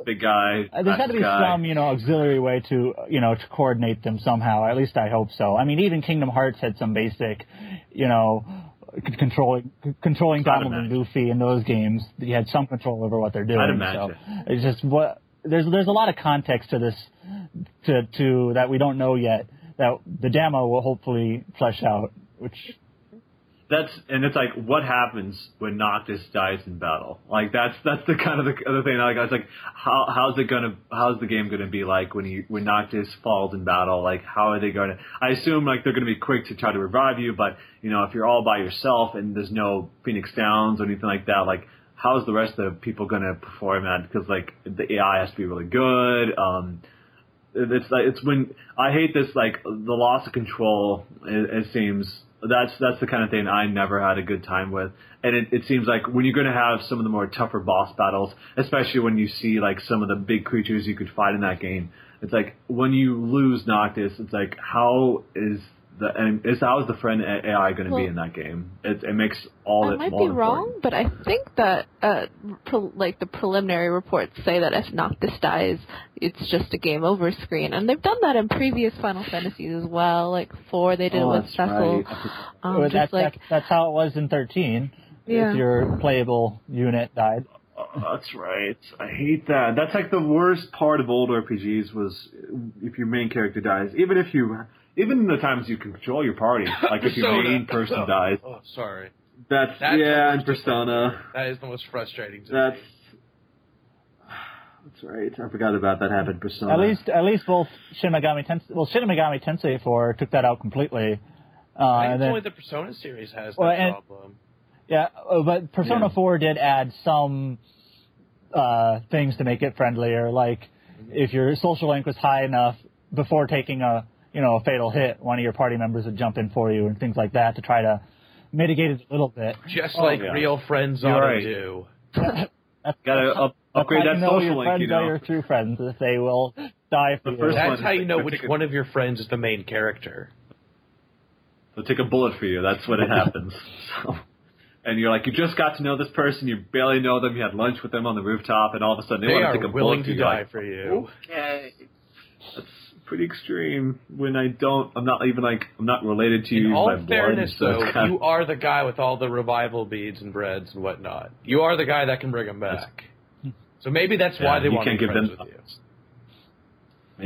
Big guy. Uh, There's got to be guy. some, you know, auxiliary way to, you know, to coordinate them somehow. At least I hope so. I mean, even Kingdom Hearts had some basic, you know, c- controlling controlling Donald and. Goofy in those games. You had some control over what they're doing. I'd So imagine. it's just what there's there's a lot of context to this, to to that we don't know yet. That the demo will hopefully flesh out. Which That's and it's like what happens when Noctis dies in battle. Like that's that's the kind of the other thing. Like I was like, how how's it gonna how's the game gonna be like when you when Noctis falls in battle? Like how are they gonna? I assume like they're gonna be quick to try to revive you, but you know if you're all by yourself and there's no Phoenix Downs or anything like that, like how's the rest of the people gonna perform that? Because like the AI has to be really good. Um, it's like it's when I hate this like the loss of control. It, it seems that's that's the kind of thing I never had a good time with, and it, it seems like when you're going to have some of the more tougher boss battles, especially when you see like some of the big creatures you could fight in that game. It's like when you lose Noctis, it's like how is the and is how is the friend AI going to Well, be in that game? It, it makes all the I that might more be wrong, important. but I think that uh, pre- like the preliminary reports say that if Noctis dies, it's just a game over screen, and they've done that in previous Final Fantasies as well. Like four, they did Oh, it with that's Cecil. right. Um, well, that's, like that's that's how it was in 13. Yeah. If your playable unit died. Oh, that's right. I hate that. That's like the worst part of old RPGs was if your main character dies. Even if you, even in the times you can control your party, like if your main person dies. Oh, sorry. That's, That's the yeah, and Persona. That is the most frustrating to That's me. that's right. I forgot about that happened. Persona. At least, at least both Shin Megami Tensei, well, Shin Megami Tensei 4 took that out completely. Uh, I and think then, only the Persona series has Well, that and- problem. yeah, uh, but Persona Yeah. 4 did add some uh, things to make it friendlier. Like if your social link was high enough before taking a, you know, a fatal hit, one of your party members would jump in for you and things like that to try to mitigate it a little bit. Just Oh, like yeah. real friends You're ought right. to do. That's, Gotta up, that's upgrade how that you know your social link. friends You are know. your true friends if they will die for The you. first That's one how is you know which I think it- one of your friends is the main character. They'll take a bullet for you. That's what it happens. So, and you're like, you just got to know this person. You barely know them. You had lunch with them on the rooftop, and all of a sudden they, They want to are take a willing bullet for to you. You're die like, for you. Okay. That's pretty extreme. When I don't, I'm not even like I'm not related to you In all by blood. fairness, so though, kind of- you are the guy with all the revival beads and breads and whatnot. You are the guy that can bring them back. So maybe that's why Yeah, they you want to be give friends them- with you.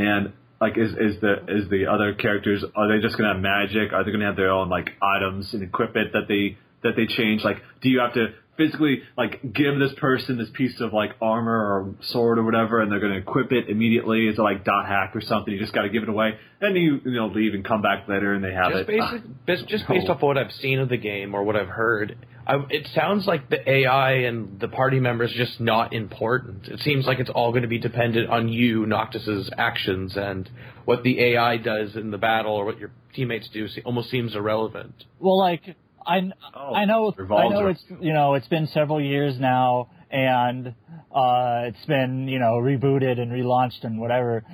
And like, is is the is the other characters? Are they just gonna have magic? Are they gonna have their own like items and equipment that they that they change? Like, do you have to physically like give this person this piece of like armor or sword or whatever, and they're gonna equip it immediately? Is it like dot hack or something? You just got to give it away, and you you know leave and come back later, and they have Just it. Ah, basic, bas- just based no. off what I've seen of the game or what I've heard, I, it sounds like the AI and the party members just not important. It seems like it's all going to be dependent on you, Noctis's actions, and what the AI does in the battle or what your teammates do. se- Almost seems irrelevant. Well, like I, Oh, I know, I know it's you know it's been several years now, and uh, it's been you know rebooted and relaunched and whatever.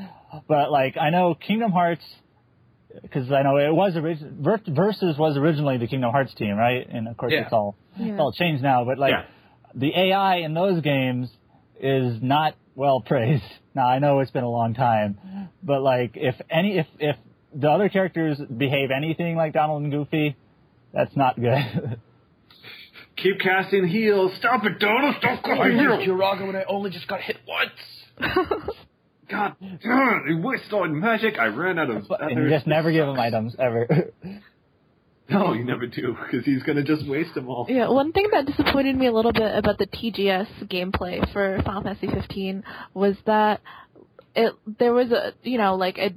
But like I know Kingdom Hearts because I know it was orig- Ver- Versus was originally the Kingdom Hearts team, right? And of course, Yeah. it's all Yeah. it's all changed now. But like Yeah. the AI in those games is not well praised. Now I know it's been a long time, but like if any if if the other characters behave anything like Donald and Goofy, that's not good. Keep casting heals. Stop it, Donald. Stop I casting used heals. Curaga when I only just got hit once. God damn it. He wasted all his magic. I ran out of and you just never give him items ever. No, you never do, because he's going to just waste them all. Yeah, one thing that disappointed me a little bit about the TGS gameplay for Final Fantasy 15 was that it there was a you know like a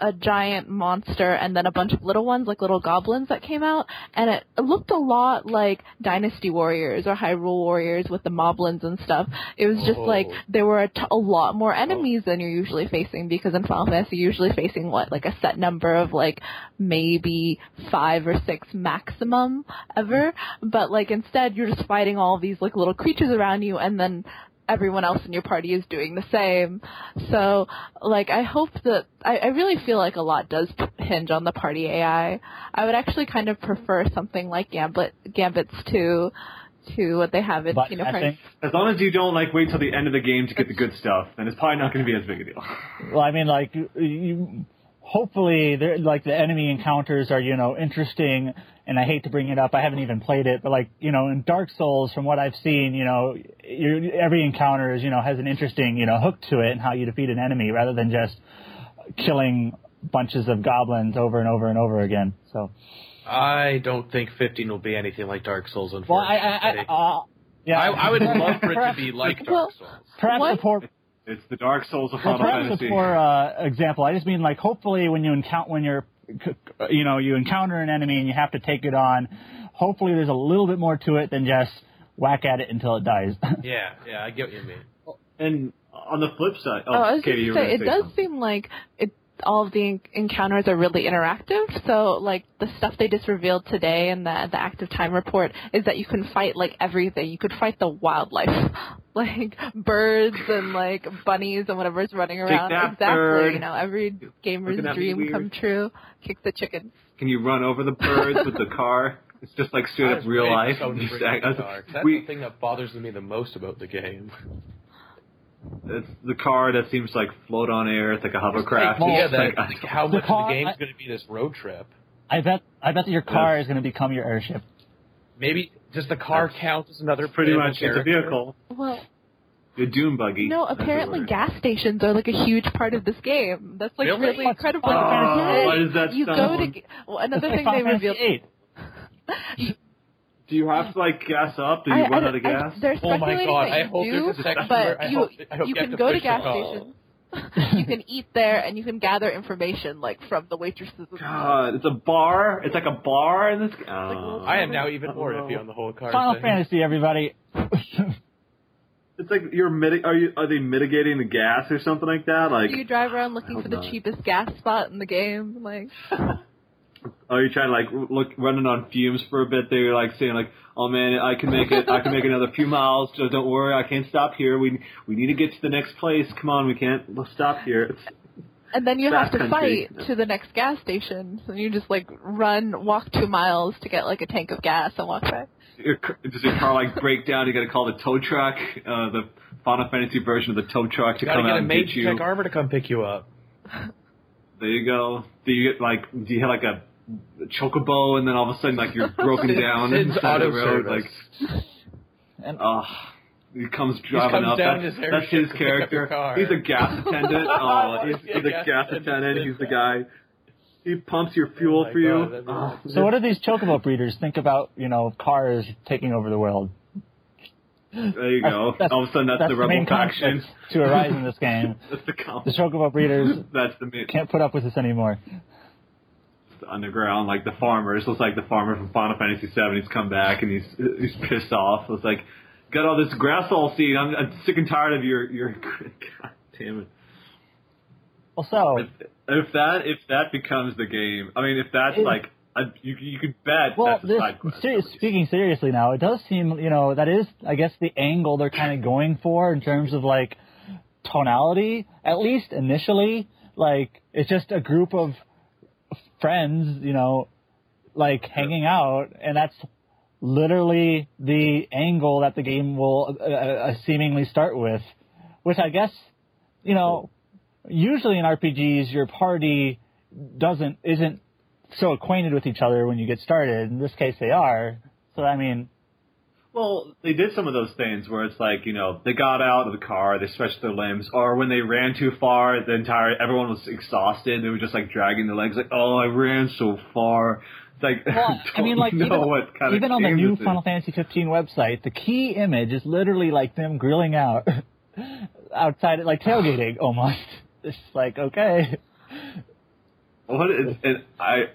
a giant monster and then a bunch of little ones like little goblins that came out and it, it looked a lot like Dynasty Warriors or Hyrule Warriors with the moblins and stuff. It was just Oh. like there were a, t- a lot more oh. enemies than you're usually facing because in Final Fantasy you're usually facing what like a set number of like maybe five or six maximum ever, but like instead you're just fighting all these like little creatures around you and then everyone else in your party is doing the same. So, like, I hope that I, I really feel like a lot does hinge on the party AI. I would actually kind of prefer something like Gambit Gambits to to what they have in But Kingdom I think As long as you don't like wait till the end of the game to get the good stuff, then it's probably not going to be as big a deal. Well, I mean, like, you- you, hopefully, they're, like, the enemy encounters are, you know, interesting, and I hate to bring it up, I haven't even played it, but, like, you know, in Dark Souls, from what I've seen, you know, you every encounter is, you know, has an interesting, you know, hook to it and how you defeat an enemy, rather than just killing bunches of goblins over and over and over again, so. I don't think 15 will be anything like Dark Souls, Well, unfortunately. I, I, I, uh, yeah. I, I would love for it to be like Dark Well- Souls. Perhaps What? the poor, It's the Dark Souls of Well, Final perhaps Fantasy. a poor uh, example. I just mean like hopefully when you encounter when you're you know you encounter an enemy and you have to take it on, hopefully there's a little bit more to it than just whack at it until it dies. Yeah, yeah, I get what you mean. And on the flip side, oh, Oh, I was Katie, gonna say, it does something. seem like it, all of the encounters are really interactive. So, like, the stuff they just revealed today in the, the active time report is that you can fight, like, everything. You could fight the wildlife. like, birds and, like, bunnies and whatever's running around. that exactly. bird. You know, every gamer's Looking at me dream come true. Kick the chicken. Can you run over the birds with the car? It's just like straight I up was real life. for someone to Just bring act- up the car, 'cause That's we, the thing that bothers me the most about the game. It's the car that seems like float on air. It's like a hovercraft. Well, yeah, It's that, like, like, how The much car- of the game's I- going to be this road trip? I bet I bet that your car is going to become your airship. Maybe does the car That's- count as another pretty playable much it's a vehicle. Well, The Doom buggy. no, apparently gas stations are, like, a huge part of this game. That's, like, Really? really, What's- incredible. Oh, Yeah, what is that You go to... Well, another thing they Final revealed... Do you have to like gas up? Do you I- run I- out of I- gas? they're Oh my god! that I you hope do, there's a section where but I you hope, I hope you have can to go to gas stations. you can eat there, and you can gather information like from the waitresses. God, it's a bar. It's like a bar in this. Oh, I am now even more iffy on the whole car Final thing. Fantasy, everybody. It's like you're miti- Are you? Are they mitigating the gas or something like that? Like, you drive around looking for the not. cheapest gas spot in the game. Like, are you trying to like look running on fumes for a bit? There, you're like saying like, oh man, I can make it. I can make another few miles. So don't worry, I can't stop here. We we need to get to the next place. Come on, we can't let's stop here. It's, and then you have to Backcountry. fight to the next gas station. So you just like run, walk two miles to get like a tank of gas and walk back. your, car- does your car like break down? You got to call the tow truck, uh, the Final Fantasy version of the tow truck to You gotta come get out a and mage get you. tech armor to come pick you up. There you go. Do you get like? Do you have like a chocobo, and then all of a sudden like you're broken down Cid's on the side of the auto road? service. Like, And oh, he comes driving comes up. down That's, his that's his to pick up your character. He's a gas attendant. Oh, he's, Yeah, he's a gas gas attendant attendant. He's the guy. He pumps your oh fuel Oh for you. God, that'd Oh, so, what do these chocobo breeders think about you know cars taking over the world? there you go. That's- all of a sudden, that's, That's the the rebel main faction. to arise in this game. that's the The conflict. chocobo breeders That's the main. can't put up with this anymore. Underground, like the farmers. Looks like the farmer from Final Fantasy VII. He's come back and he's he's pissed off. It's like, got all this grass all seed. I'm, I'm sick and tired of your your. God damn it. Well, so If, if that if that becomes the game, I mean, if that's It- like, you you could bet well, that's a this, side quest. ser- speaking seriously now, it does seem you know that is I guess the angle they're kind of going for in terms of like tonality, at least initially. Like it's just a group of friends, you know, like hanging out, and that's literally the angle that the game will uh, uh, seemingly start with, which I guess, you know, usually in RPGs your party doesn't isn't so acquainted with each other when you get started. In this case, they are. So I mean, Well, they did some of those things where it's like, you know, they got out of the car, they stretched their limbs, or when they ran too far, the entire everyone was exhausted. They were just like dragging their legs, like, oh, I ran so far. It's like, well, I mean, like know even, what kind even of on the new. Final Fantasy 15 website, the key image is literally like them grilling out outside, like tailgating almost. It's like okay. What is and I?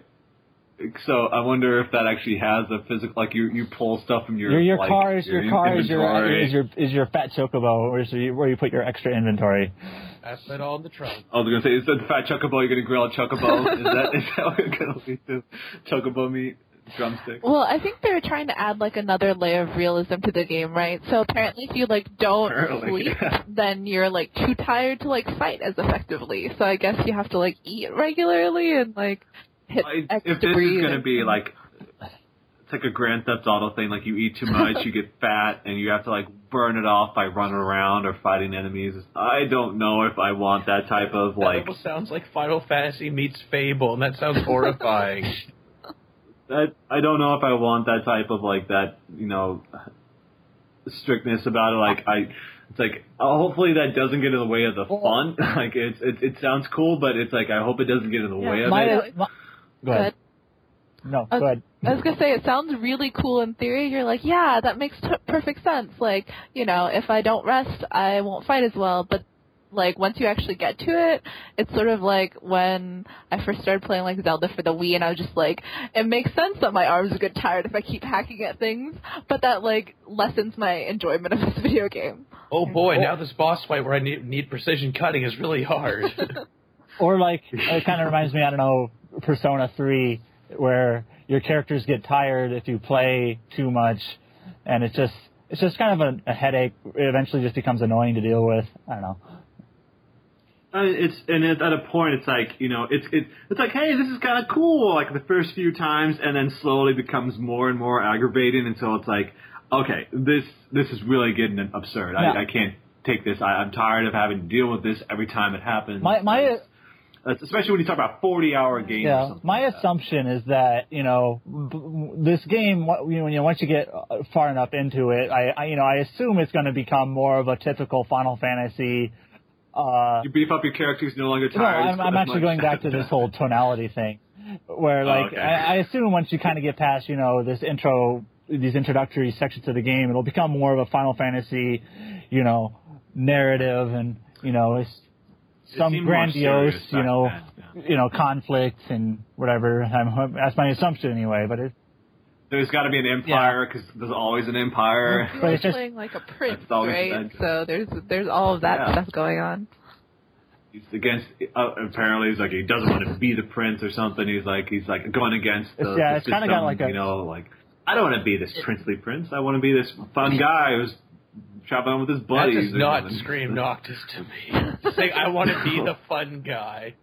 So I wonder if that actually has a physical, like you you pull stuff from your Your your like, car is your car is your is your is your fat chocobo, where you where you put your extra inventory. That's it all in the trunk. I was gonna say, is that fat chocobo? You're gonna grill a chocobo? is that is that what you're gonna lead to? Chocobo meat, Drumstick. Well, I think they're trying to add like another layer of realism to the game, right? So apparently, if you like don't Apparently, sleep, yeah. then you're like too tired to like fight as effectively. So I guess you have to like eat regularly and like hit I- X if to this is gonna be like, it's like a Grand Theft Auto thing. Like you eat too much, you get fat, and you have to like burn it off by running around or fighting enemies. I don't know if I want that type of like. almost sounds like Final Fantasy meets Fable, and that sounds horrifying. That I don't know if I want that type of like that. You know, strictness about it. Like I. It's like uh, hopefully that doesn't get in the way of the fun. like it's it, it sounds cool, but it's like I hope it doesn't get in the Yeah, way of My, it. my, go ahead. No, Uh, go ahead. I was gonna say it sounds really cool in theory. You're like, yeah, that makes t- perfect sense. Like, you know, if I don't rest, I won't fight as well. But like once you actually get to it, it's sort of like when I first started playing like Zelda for the Wii, and I was just like, it makes sense that my arms get tired if I keep hacking at things, but that like lessens my enjoyment of this video game. oh boy, now this boss fight where I need, need precision cutting is really hard. Or like it kind of reminds me, I don't know, Persona 3, where your characters get tired if you play too much, and it's just it's just kind of a, a headache. It eventually just becomes annoying to deal with. I don't know. I it's and it, at a point it's like you know it's it, it's like hey this is kind of cool like the first few times and then slowly becomes more and more aggravating until it's like okay this this is really getting absurd Yeah. I, I can't take this I, I'm tired of having to deal with this every time it happens My my especially when you talk about 40 hour games yeah, my like assumption is that you know b- this game. You know, when you once you get uh, far enough into it, I, I you know I assume it's going to become more of a typical Final Fantasy. Uh, you beef up your characters no longer No, I'm, I'm actually much. going back to this whole tonality thing, where like okay. I, I assume once you kind of get past you know this intro, these introductory sections of the game, it'll become more of a Final Fantasy, you know, narrative and you know it's It some grandiose, you know, then, you know, conflict and whatever. I'm, that's my assumption anyway, but it, there's got to be an empire because there's always an empire But it's just- playing like a prince, right? bad. So there's there's all of that Yeah. stuff going on. he's against uh, apparently he's like he doesn't want to be the prince or something he's like he's like going against the, It's- yeah, the it's kinda system, got like a- you know like I don't want to be this princely prince I want to be this fun guy who's traveling with his that does not something. scream Noctis to me. Saying I want to be the fun guy.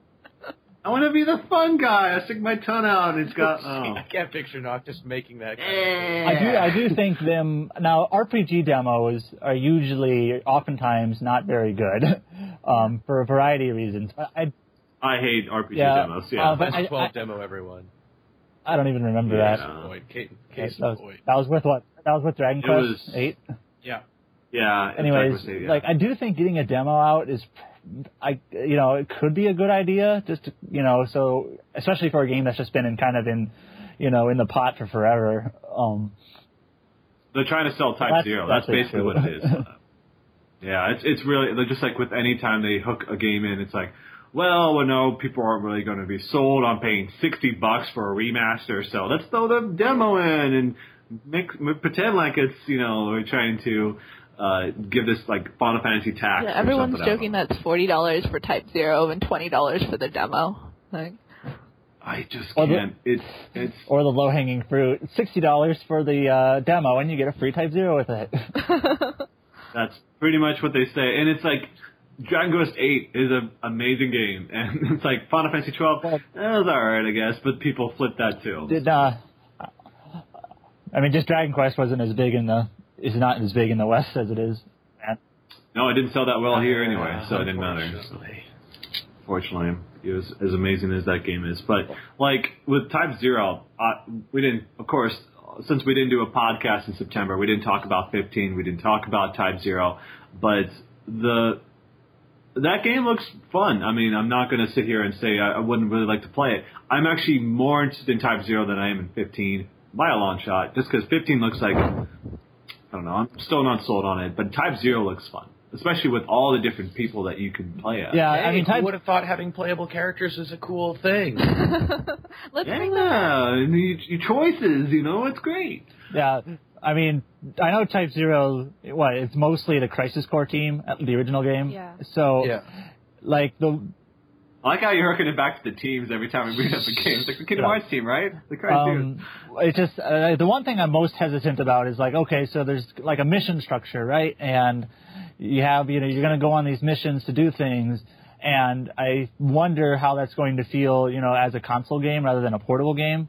I want to be the fun guy I stick my tongue out and it's got oh I can't picture Noctis making that. Kind I do I do think them now RPG demos are usually oftentimes not very good, um, for a variety of reasons. I I hate RPG Yeah, demos yeah uh, but. I- 12 I- demo, everyone. I don't even remember Yeah. that. Point. Case, That was, in point. that was with what? That was with Dragon It Quest was- Eight. Yeah. Yeah Anyways, yeah. like I do think getting a demo out is, I you know it could be a good idea. Just to, you know, so especially for a game that's just been in kind of in, you know, in the pot for forever. Um, they're trying to sell Type That's- Zero that's, that's basically what it is yeah it's it's really they're just like with any time they hook a game in it's like well, we know people aren't really going to be sold on paying sixty bucks for a remaster, so let's throw the demo in and make pretend like it's you know we're trying to uh, give this like Final Fantasy tax. Yeah, everyone's something, joking know. that it's forty dollars for Type Zero and twenty dollars for the demo. Like, I just Well, can't. It's it's or the low hanging fruit, sixty dollars for the uh, demo, and you get a free Type Zero with it. That's pretty much what they say, and it's like Dragon Quest Eight is an amazing game, and it's like Final Fantasy Twelve. Eh, it was alright, I guess, but people flip that too. Did uh, I mean, just Dragon Quest wasn't as big in the is not as big in the West as it is. And No, it didn't sell that well here anyway, so it didn't matter. Unfortunately. Fortunately, it was as amazing as that game is. But like with Type Zero, uh, we didn't, of course, since we didn't do a podcast in September, we didn't talk about 15, we didn't talk about Type Zero, but the that game looks fun. I mean, I'm not going to sit here and say I, I wouldn't really like to play it. I'm actually more interested in Type Zero than I am in 15 by a long shot, just because 15 looks like I don't know. I'm still not sold on it, but Type Zero looks fun, especially with all the different people that you can play as. yeah, Hey, I mean, who type, would have thought having playable characters is a cool thing? Let's bring that and you, your choices, you know, it's great. yeah. I mean, I know Type Zero. What? It's mostly the Crisis Core team, the original game. Yeah. So, yeah. like the I like how you're hooking it back to the teams every time we bring up the game. It's like the Kingdom Yeah. Hearts team, right? The correct team. Um, it's just uh, the one thing I'm most hesitant about is like, okay, so there's like a mission structure, right? And you have, you know, you're going to go on these missions to do things, and I wonder how that's going to feel, you know, as a console game rather than a portable game.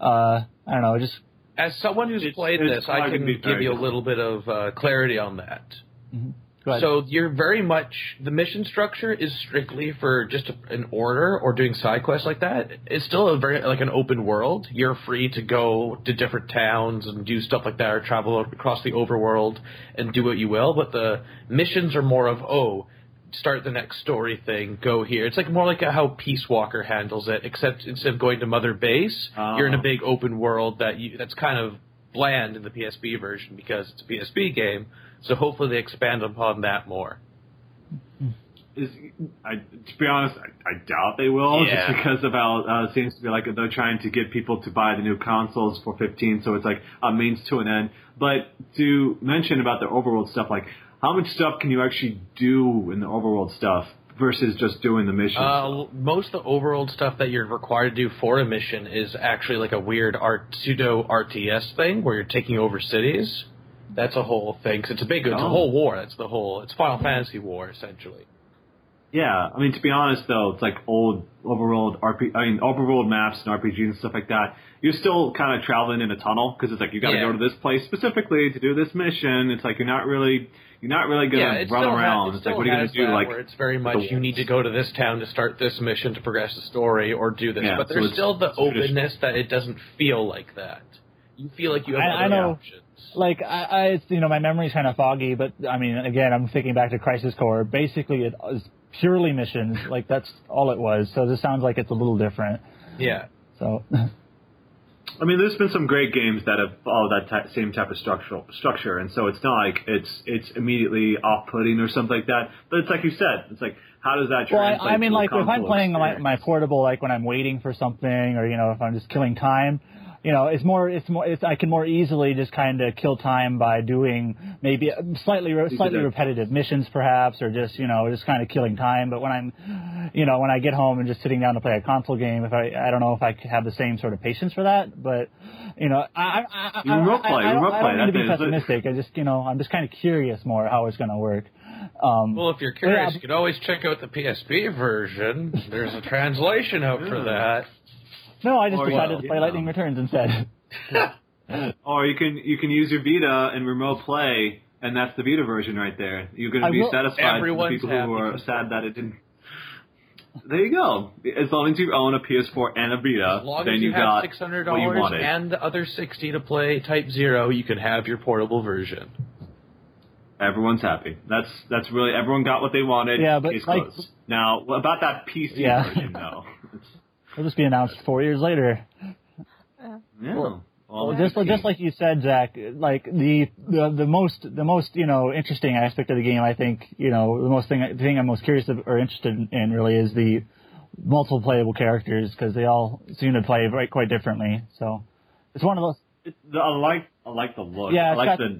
Uh, I don't know, just As someone who's It's- played it's this, I can give you a little bit of uh, clarity on that. go ahead. So you're very much the mission structure is strictly for just a, an order or doing side quests like that. It's still a very like an open world. You're free to go to different towns and do stuff like that, or travel across the overworld and do what you will. But the missions are more of oh, start the next story thing, go here. It's like more like how Peace Walker handles it, except instead of going to Mother Base, Oh. you're in a ah. big open world that you that's kind of bland in the PSP version because it's a PSP game. So hopefully they expand upon that more. Is I to be honest, I, I doubt they will, Yeah. just because of how uh, it seems to be like they're trying to get people to buy the new consoles for 15, so it's like a means to an end. But to mention about the overworld stuff, like how much stuff can you actually do in the overworld stuff versus just doing the missions? Uh, most of the overworld stuff that you're required to do for a mission is actually like a weird art, pseudo RTS thing where you're taking over cities. That's a whole thing. 'cause it's a big, it's a Oh. whole war. That's the whole. It's Final Fantasy war essentially. Yeah, I mean to be honest though, it's like old overworld RP, I mean overworld maps and RPGs and stuff like that. You're still kind of traveling in a tunnel because it's like you got to Yeah. go to this place specifically to do this mission. It's like you're not really you're not really gonna yeah, run around. Has, it it's like what are you gonna do? Like where it's very much you need to go to this town to start this mission to progress the story or do this. Yeah, but there's it's- still the openness that it doesn't feel like that. You feel like you have I- I other know. options. Like I, I it's, you know my memory's kind of foggy, but I mean again I'm thinking back to Crisis Core. Basically, it was purely missions. Like that's all it was. So this sounds like it's a little different. Yeah. So I mean, there's been some great games that have followed that ty- same type of structural structure, and so it's not like it's it's immediately off-putting or something like that. But it's like you said, it's like how does that Well. I, I mean, to like if I'm playing my, my portable, like when I'm waiting for something, or you know, if I'm just killing time, you know, it's more, it's more, it's I can more easily just kind of kill time by doing maybe slightly re- slightly repetitive missions, perhaps, or just you know, just kind of killing time. But when I'm, you know, when I get home and just sitting down to play a console game, if I, I don't know if I could have the same sort of patience for that, but you know, I, I, I, You I, remote play, I, I don't, remote I play, don't mean to be pessimistic. I just, you know, I'm just kind of curious more how it's going to work. Um, Well, if you're curious, Yeah. you can always check out the PSP version. There's a translation out for that. No, I just Or, decided well, to play yeah. Lightning Returns instead. Or you can you can use your Vita and remote play, and that's the Vita version right there. You're going to be will- satisfied for the Everyone's people who are sad that it didn't. There you go. As long as you own a PS4 and a Vita, As long then as you, got have six hundred what you dollars wanted. and the other sixty to play Type Zero, you can have your portable version. Everyone's happy. That's that's really everyone got what they wanted. Yeah, but, like- now about that PC Yeah. version though. It's, It'll just be announced four years later. yeah. Well, Well, just just like you said, Zach, like the, the the most the most you know interesting aspect of the game, I think you know the most thing the thing I'm most curious of, or interested in really is the multiple playable characters because they all seem to play right quite differently. So it's one of those. it, the, I like I like the look. Yeah, I like got- the,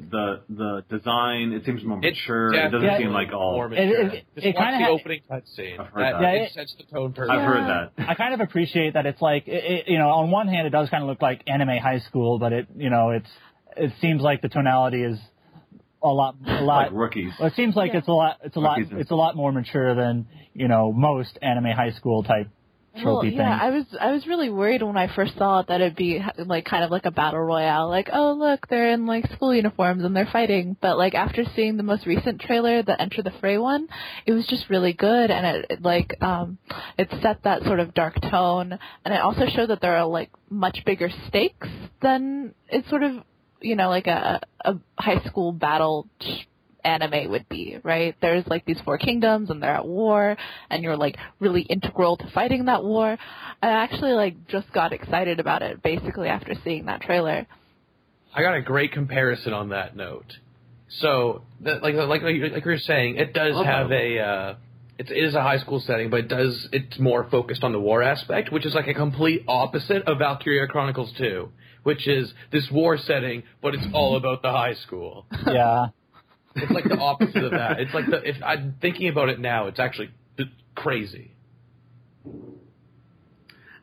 the the design. It seems more mature. It doesn't definitely seem like all. more It- mature. it- Just it watch kinda the ha- opening cutscene. I've heard That, that. Yeah, it it- sets the tone perfectly. I've heard that. I kind of appreciate that it's like it, it, you know on one hand it does kind of look like anime high school, but it you know it's it seems like the tonality is a lot, a lot. like rookies. Well, it seems like Yeah. it's a lot. It's a lot. Rookies and- It's a lot more mature than you know most anime high school type Well, yeah, things. I was I was really worried when I first saw it that it'd be like kind of like a battle royale, like oh look they're in like school uniforms and they're fighting. But like after seeing the most recent trailer, the Enter the Fray one, it was just really good and it, it like um it set that sort of dark tone and it also showed that there are like much bigger stakes than it's sort of you know like a a high school battle anime would be, right? There's like these four kingdoms and they're at war and you're like really integral to fighting that war. I actually like just got excited about it basically after seeing that trailer. I got a great comparison on that note. So, that, like like like you like you were saying, it does Okay. have a uh, it is a high school setting, but it does it's more focused on the war aspect, which is like a complete opposite of Valkyria Chronicles 2, which is this war setting, but it's all about the high school. yeah. It's like the opposite of that. It's like the if I'm thinking about it now, it's actually crazy.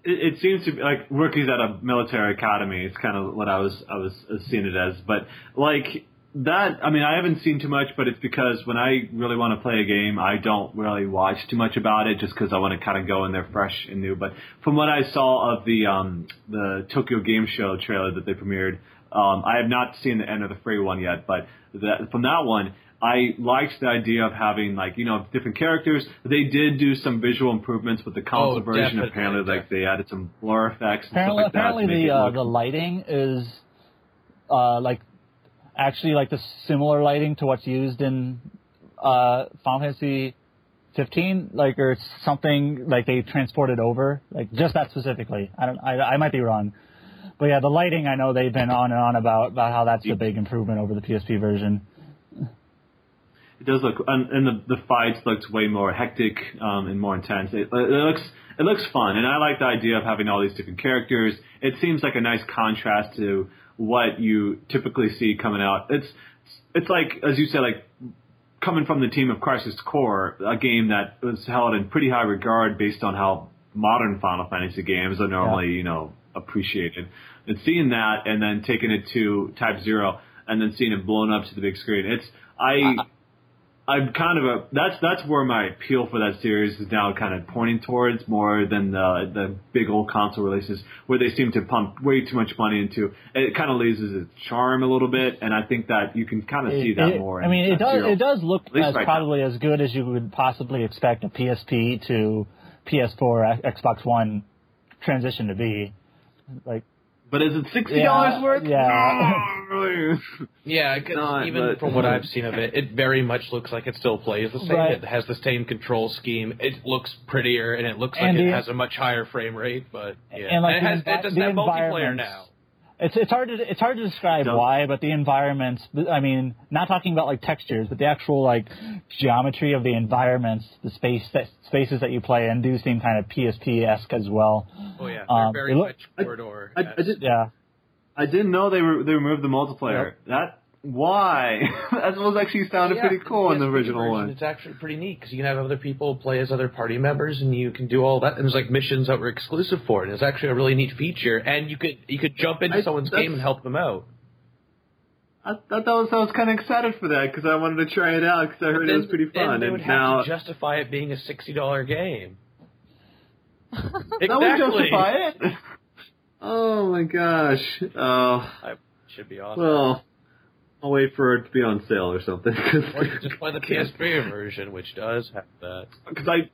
it, it seems to be like rookies at a military academy. It's kind of what I was I was seeing it as. But like that, I mean, I haven't seen too much, but it's because when I really want to play a game, I don't really watch too much about it, just because I want to kind of go in there fresh and new. But from what I saw of the um, the Tokyo Game Show trailer that they premiered, um, I have not seen the end of the free one yet, but that, from that one. I liked the idea of having like you know different characters. They did do some visual improvements with the console Oh, version. definitely, Apparently, like they added some blur effects and Apparently, stuff like that. apparently to make the uh, look- the lighting is uh, like actually like the similar lighting to what's used in uh, Final Fantasy 15, like or it's something like they transported over, like just that specifically. I don't, I, I might be wrong, but yeah, the lighting I know they've been on and on about about how that's the big improvement over the PSP version. It does look, and, and the the fights looks way more hectic um, and more intense. It, it looks it looks fun, and I like the idea of having all these different characters. It seems like a nice contrast to what you typically see coming out. It's it's like as you said, like coming from the team of Crisis Core, a game that was held in pretty high regard based on how modern Final Fantasy games are normally, you know, appreciated. And seeing that and then taking it to Type Zero and then seeing it blown up to the big screen, it's I. I'm kind of a that's that's where my appeal for that series is now kind of pointing towards more than the the big old console releases where they seem to pump way too much money into. It kind of loses its charm a little bit, and I think that you can kind of see It- that it- more. I mean, it does F-Zero. it does look as right probably as good as you would possibly expect a PSP to PS4 Xbox One transition to be. Like But is it sixty dollars Yeah, worth? yeah. No, really. Yeah, 'cause Not, even but- from what I've seen of it, it very much looks like it still plays the same. Right. It has the same control scheme. It looks prettier, and it looks like And it has a much higher frame rate. But yeah, And, like, it, has, the envi- it doesn't have multiplayer now. It's it's hard to it's hard to describe Don't- why, but the environments. I mean, not talking about like textures, but the actual like geometry of the environments, the space that, spaces that you play in do seem kind of PSP esque as well. Oh yeah, Um, very look- much I- corridor. I, I, did, Yeah, I didn't know they were they removed the multiplayer. That why? that was actually sounded Yeah, pretty cool in the original version, one. It's actually pretty neat because you can have other people play as other party members, and you can do all that. And there's like missions that were exclusive for it. It's actually a really neat feature, and you could you could jump into I- someone's game and help them out. I thought that was I was kind of excited for that because I wanted to try it out because I heard it was pretty Then fun. and now to justify it being a sixty dollar game. exactly. that would justify it. oh my gosh. Oh I should be awesome. well, I'll wait for it to be on sale or something. or you just play the PS3 version, which does have that. because I,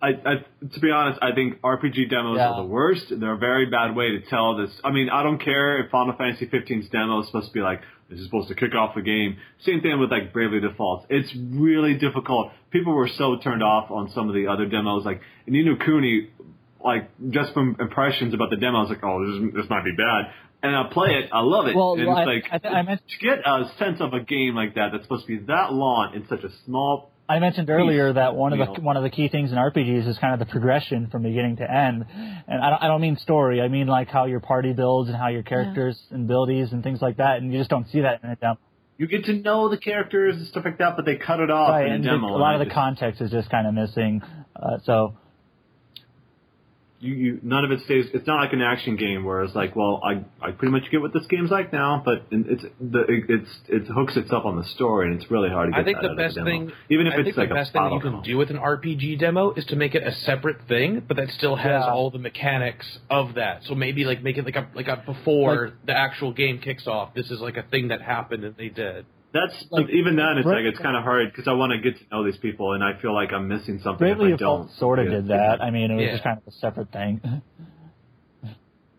I, I, to be honest, I think RPG demos Yeah. are the worst. They're a very bad way to tell this. I mean, I don't care if Final Fantasy 15's demo is supposed to be like this is supposed to kick off the game. Same thing with like Bravely Default. It's really difficult. People were so turned off on some of the other demos, like Ni no Kuni, like just from impressions about the demo, I was like, oh, this, is, this might be bad. And I play it, I love it. Well, and I- it's like I th- I meant- to get a sense of a game like that that's supposed to be that long in such a small I mentioned earlier that one of the Wheel. one of the key things in RPGs is kind of the progression from beginning to end, and I don't, I don't mean story. I mean like how your party builds and how your characters and abilities and things like that, and you just don't see that in a demo. you get to know the characters and stuff like that, but they cut it off Right, in and a the- a lot of I the context is just kind of missing. Uh, so you, you none of it stays. It's not like an action game where it's like, well, I I pretty much get what this game's like now, but it's the it, it's it hooks itself on the story, and it's really hard to get. I think that the out best thing, even if I it's like the a best thing that you can comp. do with an RPG demo is to make it a separate thing, but that still has Yeah. all the mechanics of that. So maybe like make it like a like a before the actual game kicks off. This is like a thing that happened and they did. That's Like, even then. It's Bra- like it's kind of hard because I want to get to know these people, and I feel like I'm missing something Bravely if I don't. Sort of Yeah. did that. I mean, it was Yeah. just kind of a separate thing.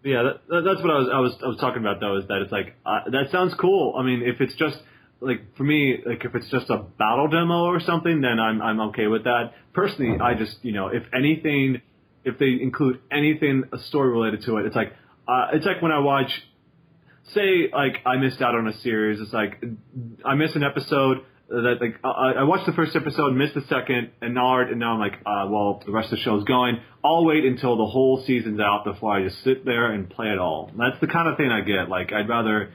Yeah, that, that, that's what I was I was I was talking about though. Is that it's like uh, that sounds cool. I mean, if it's just like for me, like if it's just a battle demo or something, then I'm I'm okay with that. Personally, I just you know if anything, if they include anything a story related to it, it's like uh, it's like when I watch say like I missed out on a series. It's like I miss an episode that like I, I watched the first episode, missed the second, and now and now I'm like, uh, well, the rest of the show's going. I'll wait until the whole season's out before I just sit there and play it all. That's the kind of thing I get. Like I'd rather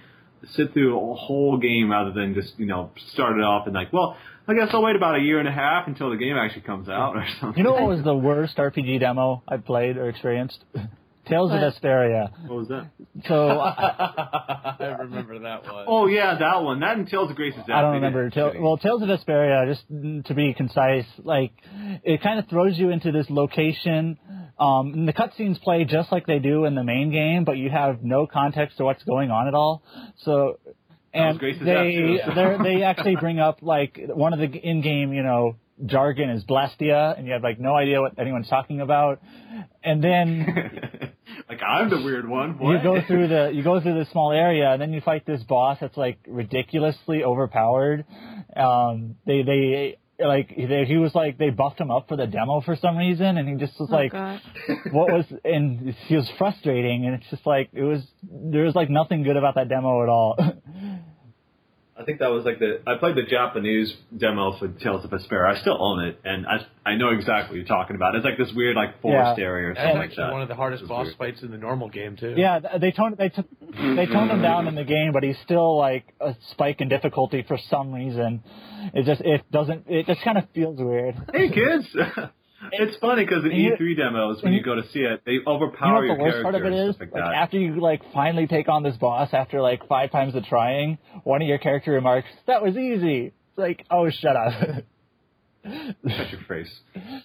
sit through a whole game rather than just you know start it off and like, well, I guess I'll wait about a year and a half until the game actually comes out or something. You know what was the worst RPG demo I played or experienced? Tales What? of Vesperia. what was that? So I remember that one. Oh yeah, that one. That and Tales of Graces I don't remember. Tale, well, Tales of Vesperia, just to be concise, like it kind of throws you into this location. Um, and the cutscenes play just like they do in the main game, but you have no context to what's going on at all. So, and they too, so. they actually bring up like one of the in-game, you know, jargon is Blastia, and you have like no idea what anyone's talking about. And then like I'm the weird one. What? you go through the you go through the small area and then you fight this boss that's like ridiculously overpowered. Um, they they like they, he was like they buffed him up for the demo for some reason and he just was Oh, like God. what was and he was frustrating and it's just like it was there was like nothing good about that demo at all. I think that was like the I played the Japanese demo for Tales of Vesperia. I still own it, and I I know exactly what you're talking about. It's like this weird like forest Yeah. area or something like actually that. one of the hardest boss weird. fights in the normal game too. yeah, they toned they took they toned him down in the game, but he's still like a spike in difficulty for some reason. It just it doesn't it just kind of feels weird. Hey kids, it's funny because in E3 demos when you you- go to see it, they overpower You know what the your worst character part of it is? like, Like after you like finally take on this boss after like five times of trying, one of your character remarks, "That was easy." It's like, oh, shut up. Shut your face.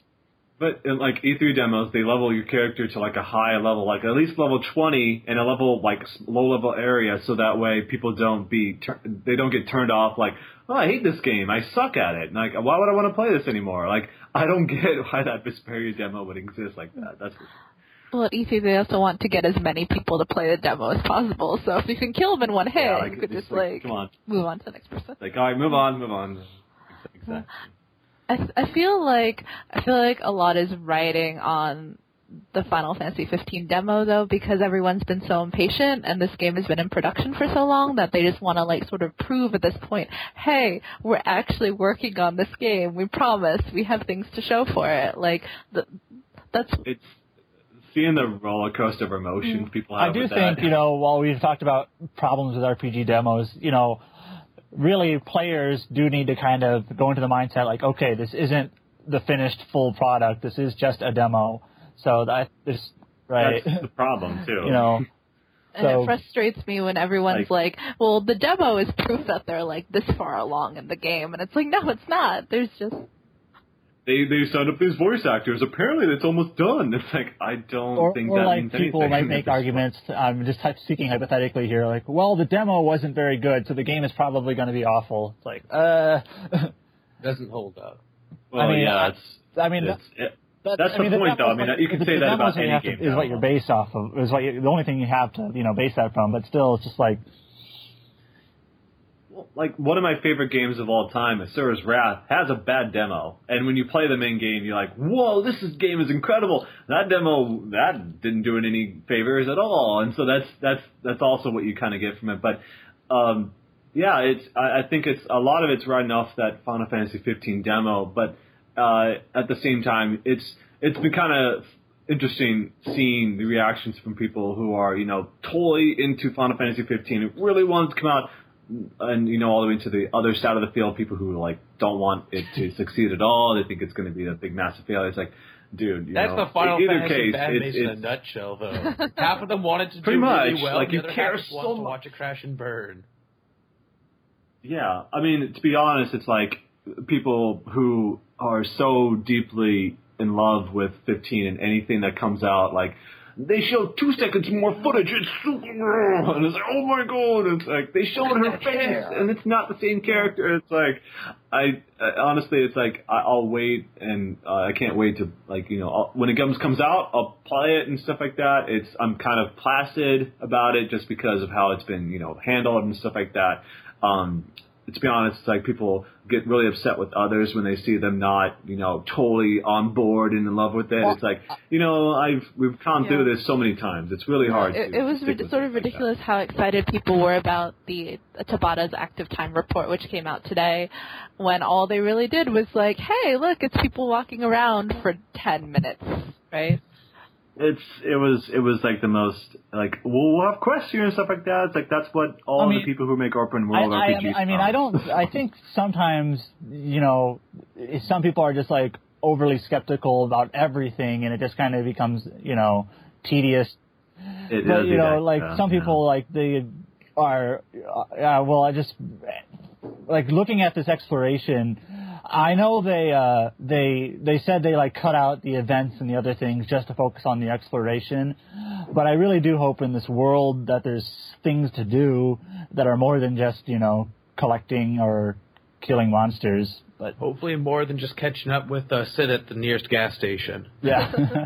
But in like E3 demos, they level your character to like a high level, like at least level 20 in a level like low level area, so that way people don't be tur- they don't get turned off. Like, oh, I hate this game, I suck at it. And like, why would I want to play this anymore? Like, I don't get why that Vesperia demo would exist like that. That's Well, at E3 they also want to get as many people to play the demo as possible. So if you can kill them in one hit, yeah, like, you could just like come on, move on to the next person. like, all right, move on, move on. Exactly. I I feel like I feel like a lot is riding on the Final Fantasy 15 demo though because everyone's been so impatient and this game has been in production for so long that they just want to like sort of prove at this point, hey, we're actually working on this game. We promise. We have things to show for it. Like the, that's It's seeing the roller coaster of emotions mm. people have. I do with think that. you know while we've talked about problems with RPG demos, you know, really players do need to kind of go into the mindset like, okay, this isn't the finished full product. This is just a demo. So that is right. That's the problem too. you know. And So- it frustrates me when everyone's like, well, the demo is proof that they're like this far along in the game. And it's like, no, it's not. There's just, they they signed up these voice actors. Apparently, it's almost done. It's like I don't or, think or that like means people anything might make arguments. I'm just speaking hypothetically here. Like, well, the demo wasn't very good, so the game is probably going to be awful. It's like, uh, doesn't hold up. Well, I mean, yeah, I- it's, I mean, it's it, That- That's I the mean, point, though. I demo's mean, you can the- say the that about any have to- game Is what now. you're based off of. Is what you, the only thing you have to you know base that from. But still, it's just like like one of my favorite games of all time, Asura's Wrath, has a bad demo, and when you play the main game, you're like, "Whoa, this is, game is incredible." That demo that didn't do it any favors at all, and so that's that's that's also what you kind of get from it. But um, yeah, it's I, I think it's a lot of it's riding off that Final Fantasy 15 demo, but uh, at the same time, it's it's been kind of interesting seeing the reactions from people who are you know totally into Final Fantasy 15, who really want it to come out and you know all the way to the other side of the field, people who like don't want it to succeed at all. They think it's going to be a big massive failure. It's like dude. You That's know, the Final in either Fantasy case, fan it's, in a nutshell, though. half of them wanted to Pretty do really well, like, the you other care half just so wants to watch it crash and burn. Yeah, I mean, to be honest, it's like people who are so deeply in love with 15 and anything that comes out, like they show two seconds more footage. It's super, and it's like, oh my god! It's like they showed her face, and it's not the same character. It's like, I, I honestly, it's like I, I'll wait, and uh, I can't wait to like you know I'll, when it comes comes out, I'll play it and stuff like that. It's I'm kind of placid about it just because of how it's been you know handled and stuff like that. Um, to be honest, it's like people get really upset with others when they see them not, you know, totally on board and in love with it. Well, it's like, you know, I've we've gone Yeah. through this so many times. It's really hard. It, it was rid- sort of like ridiculous how excited people were about the Tabata's active time report, which came out today, when all they really did was like, "Hey, look, it's people walking around for ten minutes, right?" It's it was it was like the most like well we'll have quests here and stuff like that. It's like that's what all I mean, the people who make open I, world I, RPGs. I mean. I don't. I think sometimes, you know, some people are just like overly skeptical about everything, and it just kind of becomes, you know, tedious. It but you know, like some yeah. people, like they are. Uh, well, I just like looking at this exploration. I know they uh, they they said they like cut out the events and the other things just to focus on the exploration, but I really do hope in this world that there's things to do that are more than just you know collecting or killing monsters. But Hopefully, more than just catching up with uh, Cid at the nearest gas station. yeah,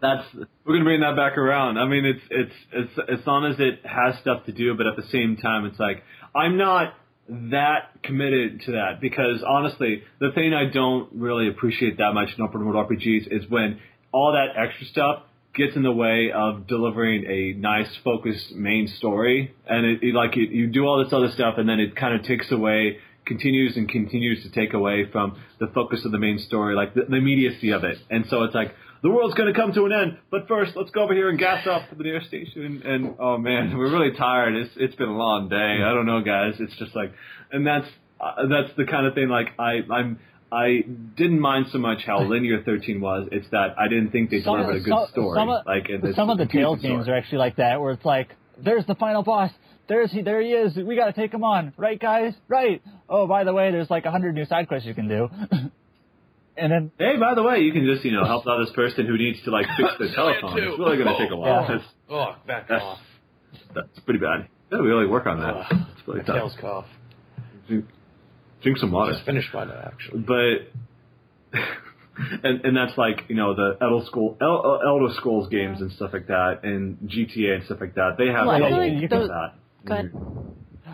that's we're gonna bring that back around. I mean, it's it's it's as long as it has stuff to do, but at the same time, it's like I'm not that committed to that because honestly, the thing I don't really appreciate that much in open world RPGs is when all that extra stuff gets in the way of delivering a nice, focused main story, and it, it like you do all this other stuff, and then it kind of takes away. Continues and continues to take away from the focus of the main story, like the, the immediacy of it. And so it's like, the world's going to come to an end, but first let's go over here and gas up to the nearest station. And oh man, we're really tired. It's it's been a long day. I don't know, guys. It's just like, and that's uh, that's the kind of thing. Like I I'm I didn't mind so much how linear 13 was. It's that I didn't think they delivered a good some- story. Some of, like some of the Tales games are actually like that, where it's like, there's the final boss. There's he. There he is. We got to take him on, right, guys? Right. Oh, by the way, there's like a hundred new side quests you can do. and then Hey, by the way, you can just you know help out this person who needs to like fix the Yeah, telephone. It's really going to take a while. Yeah. It's, Oh, back that's off. that's pretty bad. Yeah, we really work on that. Ugh. It's really tough. tail's cough. Drink, drink some water. Just finished mine, actually. but and and that's like you know the Elder Scroll El, Elder Scrolls games and stuff like that, and GTA and stuff like that. They have Well, I all of like that. those- that. Go ahead.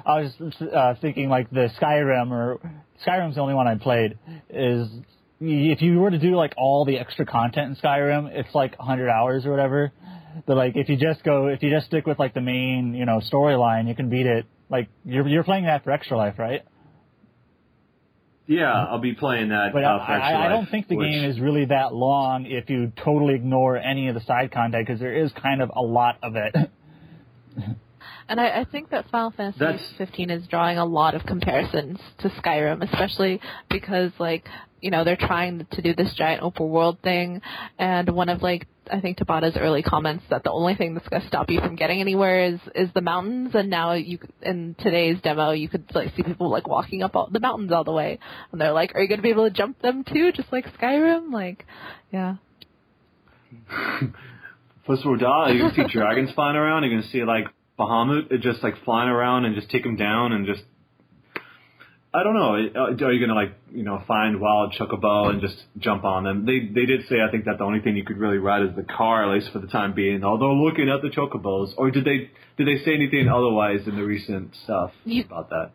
I was uh, thinking like the Skyrim or Skyrim's the only one I played is if you were to do like all the extra content in Skyrim, it's like 100 hours or whatever. But like if you just go if you just stick with like the main, you know, storyline, you can beat it. Like you're you're playing that for Extra Life, right? Yeah, I'll be playing that. But uh, for I, Extra I, I don't think the which- game is really that long if you totally ignore any of the side content because there is kind of a lot of it. And I, I think that Final Fantasy That's- 15 is drawing a lot of comparisons to Skyrim, especially because like you know they're trying to do this giant open world thing, and one of like I think Tabata's early comments that the only thing that's going to stop you from getting anywhere is is the mountains, and now you c- in today's demo you could like see people like walking up all, the mountains all the way, and they're like, are you going to be able to jump them too, just like Skyrim? Like, yeah. First of all, you can see dragons flying around. You can see like Bahamut uh, just like flying around and just take them down and just. I don't know. uh, Are you gonna like you know find wild chocobo and just jump on them? They they did say I think that the only thing you could really ride is the car at least for the time being. Although looking at the chocobos, or did they did they say anything otherwise in the recent stuff You- about that?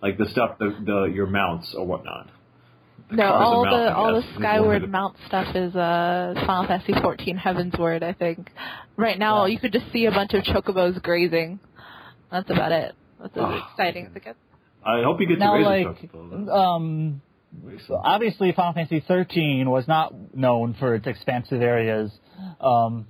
Like the stuff the the your mounts or whatnot. No, all mount, the all the Skyward. Mount stuff is uh Final Fantasy 14 Heavensward, I think. Right now, Yeah. you could just see a bunch of chocobos grazing. That's about it. That's as Oh, exciting as it gets. I hope you get now, to raise like, chocobo. um, obviously Final Fantasy 13 was not known for its expansive areas, um,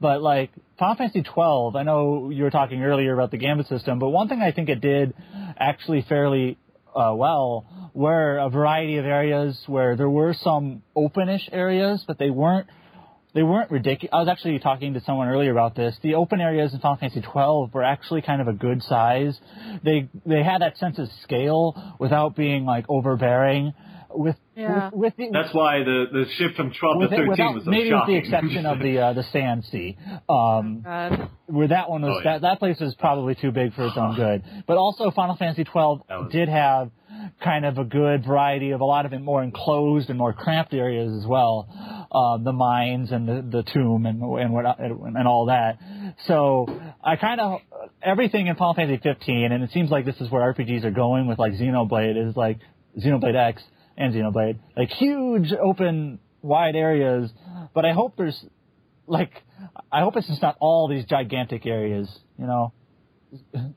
but like Final Fantasy 12, I know you were talking earlier about the Gambit system, but one thing I think it did actually fairly uh, well were a variety of areas where there were some openish areas, but they weren't they weren't ridiculous. I was actually talking to someone earlier about this. The open areas in Final Fantasy twelve were actually kind of a good size. They they had that sense of scale without being like overbearing. With Yeah. with, with the, That's why the, the shift from 12 with to it, 13 without, was so maybe shocking. with the exception of the uh, the Sand Sea. Um, God. where that one was Oh, yeah. that that place was probably too big for its own good. But also Final Fantasy twelve was- did have kind of a good variety of a lot of it more enclosed and more cramped areas as well, um, the mines and the, the tomb and and what and all that. So I kind of everything in Final Fantasy fifteen, and it seems like this is where RPGs are going with like Xenoblade is like Xenoblade X and Xenoblade, like huge open wide areas. But I hope there's like I hope it's just not all these gigantic areas, you know.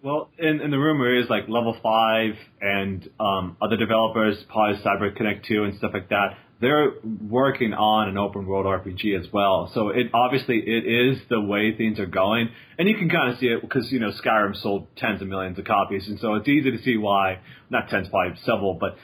Well, and, and the rumor is like level five and um, other developers, probably Cyber Connect 2 and stuff like that. They're working on an open world RPG as well. So it obviously it is the way things are going, and you can kind of see it because you know Skyrim sold tens of millions of copies, and so it's easy to see why not tens, probably several, but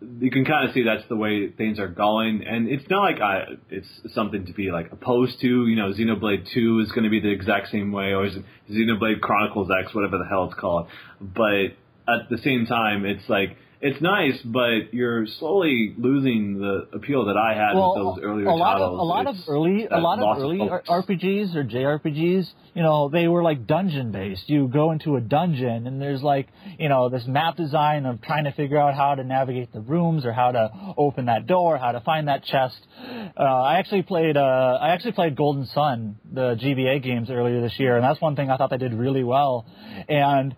you can kind of see that's the way things are going, and it's not like I, it's something to be like opposed to. You know, Xenoblade Two is going to be the exact same way, or Xenoblade Chronicles X, whatever the hell it's called. But at the same time, it's like it's nice, but you're slowly losing the appeal that I had with those earlier a lot titles. of a lot of early a lot of early focus. RPGs or JRPGs, you know, they were like dungeon based. You go into a dungeon and there's like, you know, this map design of trying to figure out how to navigate the rooms or how to open that door, how to find that chest. Uh, I actually played uh, I actually played Golden Sun, the GBA games earlier this year, and that's one thing I thought they did really well. And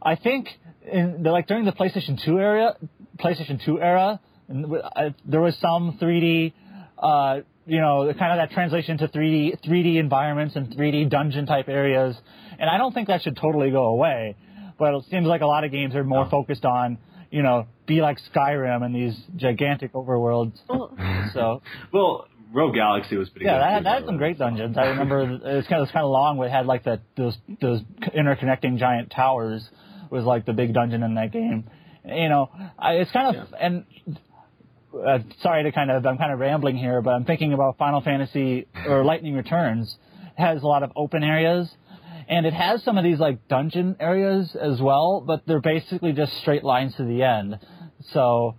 I think in the, like during the PlayStation 2 era, PlayStation 2 era, and w- I, there was some 3D, uh, you know, kind of that translation to 3D 3D environments and 3D dungeon type areas, and I don't think that should totally go away. But it seems like a lot of games are more No. focused on, you know, be like Skyrim and these gigantic overworlds. Well, So Well, Rogue Galaxy was pretty yeah, good. that had, that had some great dungeons. I remember it's kind of, it was kind of long, but it had like the those those interconnecting giant towers was like the big dungeon in that game. You know, I, it's kind of and uh, sorry to kind of I'm kind of rambling here, but I'm thinking about Final Fantasy or Lightning Returns it has a lot of open areas. And it has some of these like dungeon areas as well, but they're basically just straight lines to the end. So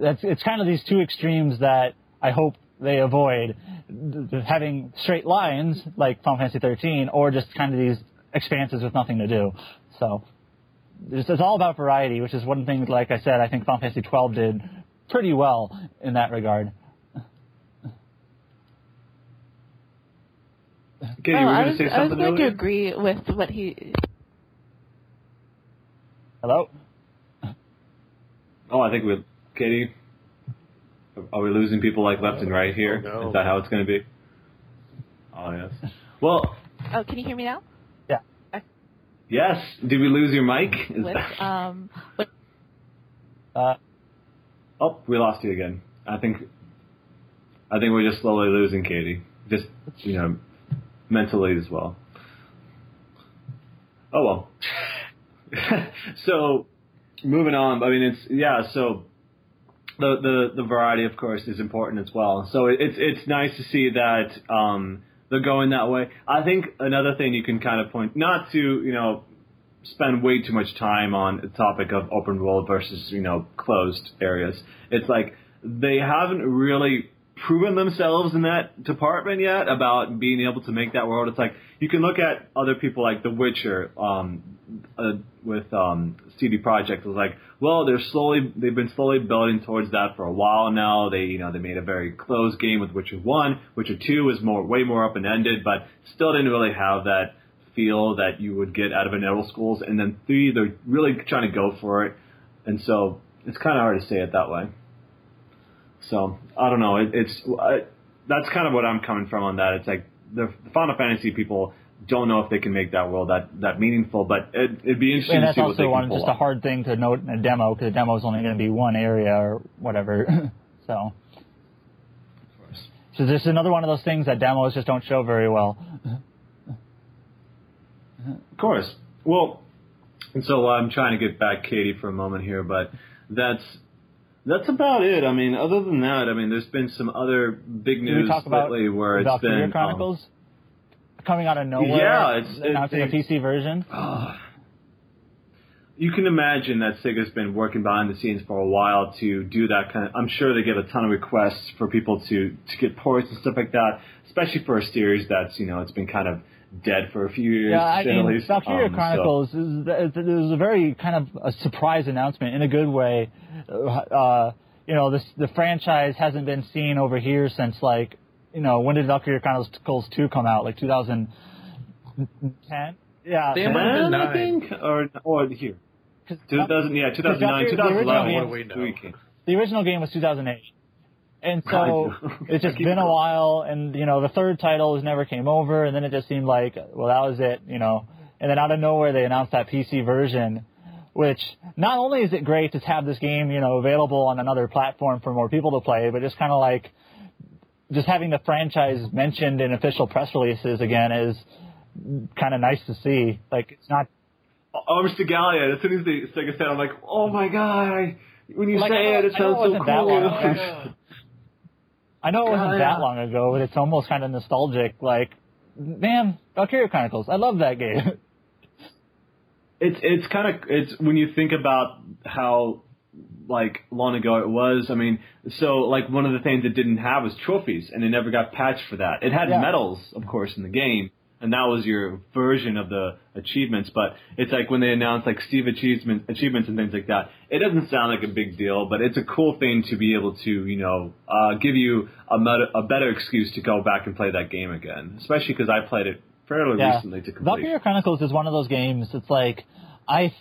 that's it's kind of these two extremes that I hope they avoid having straight lines like Final Fantasy 13 or just kind of these expanses with nothing to do. So it's, it's all about variety, which is one thing, like I said, I think Final Fantasy 12 did pretty well in that regard. Katie, oh, you were I going was, to say I was something going to agree with what he. Hello? Oh, I think we, Katie. Are we losing people like left and right here? Is Oh, no. that how it's going to be? Oh yes. Well, Oh, can you hear me now? Yes. Did we lose your mic? Is With um, with Uh, oh, we lost you again. I think. I think we're just slowly losing Katie. Just you know, mentally as well. Oh well. so, moving on. I mean, it's yeah. So, the the the variety, of course, is important as well. So it, it's it's nice to see that um, they're going that way. I think another thing you can kind of point not to you know spend way too much time on the topic of open world versus you know closed areas. It's like they haven't really proven themselves in that department yet about being able to make that world. It's like you can look at other people like The Witcher um, uh, with um, CD Projekt. It's like, well, they're slowly they've been slowly building towards that for a while now. They you know they made a very closed game with Witcher One. Witcher Two is more way more open ended, but still didn't really have that feel that you would get out of an Elder Scrolls. And then three, they're really trying to go for it, and so it's kind of hard to say it that way. So I don't know. It, it's I, that's kind of what I'm coming from on that. It's like the Final Fantasy people don't know if they can make that world that that meaningful, but it, it'd be interesting to see what they also can one, pull just a hard thing to note in a demo because the demo is only going to be one area or whatever. so, so this is another one of those things that demos just don't show very well. Of course. Well, and so I'm trying to get back Katie for a moment here, but that's That's about it. I mean, other than that, I mean, there's been some other big news we talk about lately where it's been um, Chronicles coming out of nowhere? Yeah, it's- it- announcing a PC version. you can imagine that Sega's been working behind the scenes for a while to do that kind of. I'm sure they get a ton of requests for people to to get ports and stuff like that, especially for a series that's you know it's been kind of dead for a few years. Yeah, I mean, least. Valkyria Um, so- Chronicles is, is, it was a very kind of a surprise announcement in a good way. Uh, you know, this the franchise hasn't been seen over here since like, you know, when did Valkyria Chronicles two come out? Like 2010. Yeah, They might have been 10, I think, or or here. 'cause 2000, yeah, 2009, Valkyria- the original What do we know? The original game was 2008. And so it's just been a while, and you know the third title has never came over, and then it just seemed like well that was it, you know. And then out of nowhere they announced that PC version, which not only is it great to have this game you know available on another platform for more people to play, but just kind of like just having the franchise mentioned in official press releases again is kind of nice to see. Like it's not Oh, Mr. Gallia. As soon as they Sega said, I'm like, oh my god! When you Like, say it, it I sounds so wasn't that cool. I know it wasn't that long ago, but it's almost kind of nostalgic. Like, man, Valkyria Chronicles. I love that game. It's it's kind of it's when you think about how like long ago it was. I mean, so like one of the things it didn't have was trophies, and it never got patched for that. It had Yeah. medals, of course, in the game, and that was your version of the achievements. But it's like when they announce like Steam achievement achievements and things like that. It doesn't sound like a big deal, but it's a cool thing to be able to you know uh, give you a, meta, a better excuse to go back and play that game again, especially because I played it fairly yeah. recently to complete. Valkyria Chronicles is one of those games. It's like I.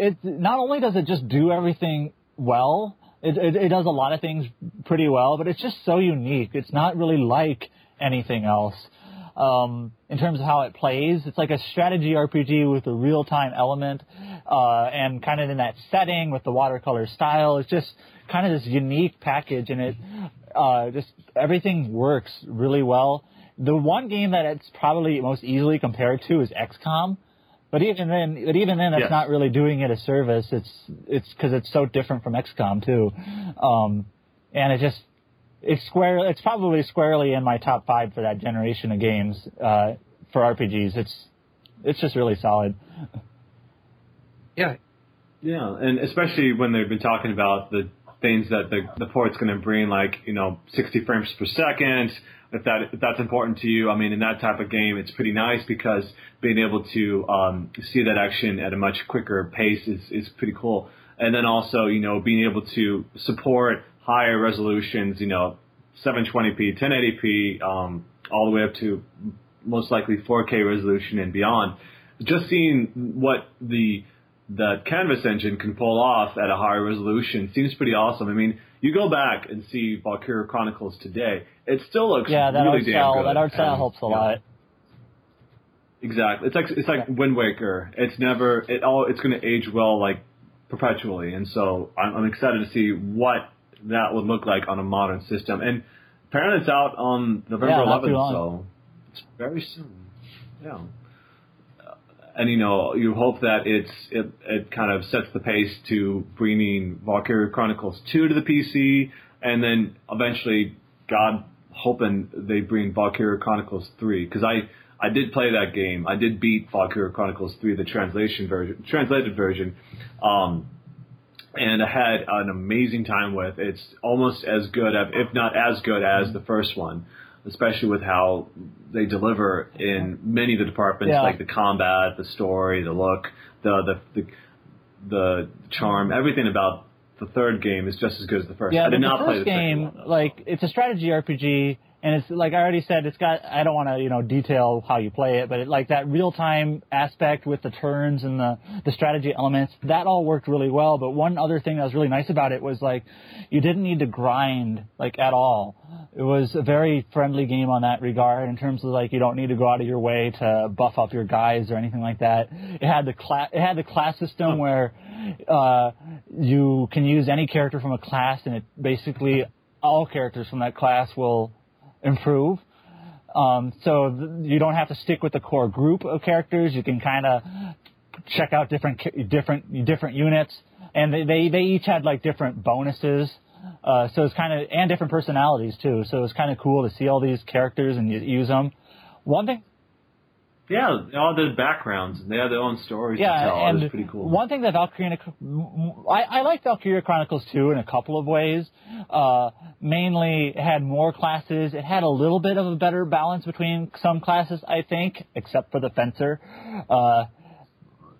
It not only does it just do everything well. It, it, it does a lot of things pretty well, but it's just so unique. It's not really like anything else. Um, in terms of how it plays, it's like a strategy RPG with a real time element, uh, and kind of in that setting with the watercolor style. It's just kind of this unique package, and it uh, just everything works really well. The one game that it's probably most easily compared to is XCOM, but even then, but even then, that's Yes. not really doing it a service. It's it's because it's so different from XCOM too, um, and it just it's square. It's probably squarely in my top five for that generation of games uh, for RPGs. It's it's just really solid. Yeah, Yeah, and especially when they've been talking about the things that the the port's going to bring, like you know, 60 frames per second. If that if that's important to you, I mean, in that type of game, it's pretty nice because being able to um, see that action at a much quicker pace is is pretty cool. And then also, you know, being able to support higher resolutions, you know, 720p, 1080p, um, all the way up to most likely 4K resolution and beyond. Just seeing what the the Canvas engine can pull off at a higher resolution seems pretty awesome. I mean, you go back and see Valkyria Chronicles today, it still looks Yeah, that really art damn style good. that art style And, helps a know, lot. Exactly. It's like it's like Wind Waker. It's never it all. It's going to age well like perpetually, and so I'm, I'm excited to see what that would look like on a modern system. And apparently, it's out on November Yeah, 11th, too so it's very soon. Yeah. And you know, you hope that it's it, it kind of sets the pace to bringing Valkyria Chronicles 2 to the PC, and then eventually, God hoping they bring Valkyria Chronicles 3 because I I did play that game. I did beat Valkyria Chronicles 3, the translation version, translated version. Um, and I had an amazing time with. It's almost as good, if not as good as the first one, especially with how they deliver in many of the departments, Yeah. like the combat, the story, the look, the the the, the charm, everything about the third game is just as good as the first. Yeah, I did not the play first the game, like it's a strategy RPG, and it's like I already said, it's got. I don't want to you know detail how you play it, but it, like that real time aspect with the turns and the the strategy elements, that all worked really well. But one other thing that was really nice about it was like you didn't need to grind like at all. It was a very friendly game on that regard in terms of like you don't need to go out of your way to buff up your guys or anything like that. It had the class. It had the class system where uh, you can use any character from a class, and it basically all characters from that class will improve. Um, so th- you don't have to stick with the core group of characters. You can kind of check out different different different units. and they they, they each had like different bonuses. Uh, so it's kind of and different personalities too. So it's kind of cool to see all these characters and use them. One thing yeah, all the backgrounds and they have their own stories yeah, to tell. and it was pretty cool. One thing that Valkyria, I, I like Valkyria Chronicles 2 in a couple of ways. Uh, mainly, it had more classes. It had a little bit of a better balance between some classes, I think, except for the Fencer. Uh,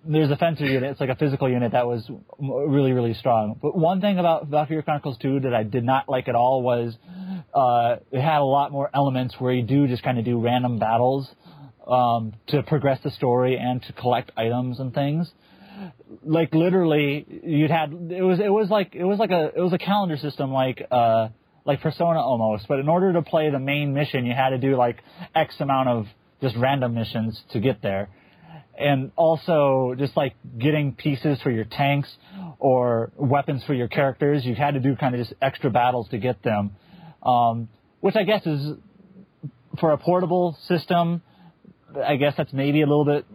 there's a Fencer unit. It's like a physical unit that was really, really strong. But one thing about Valkyria Chronicles 2 that I did not like at all was uh, it had a lot more elements where you do just kind of do random battles um, to progress the story and to collect items and things. Like literally, you'd had it was it was like it was like a it was a calendar system like uh like Persona almost. But in order to play the main mission, you had to do like X amount of just random missions to get there. And also, just like getting pieces for your tanks or weapons for your characters, you had to do kind of just extra battles to get them. Um, which I guess is for a portable system I guess that's maybe a little bit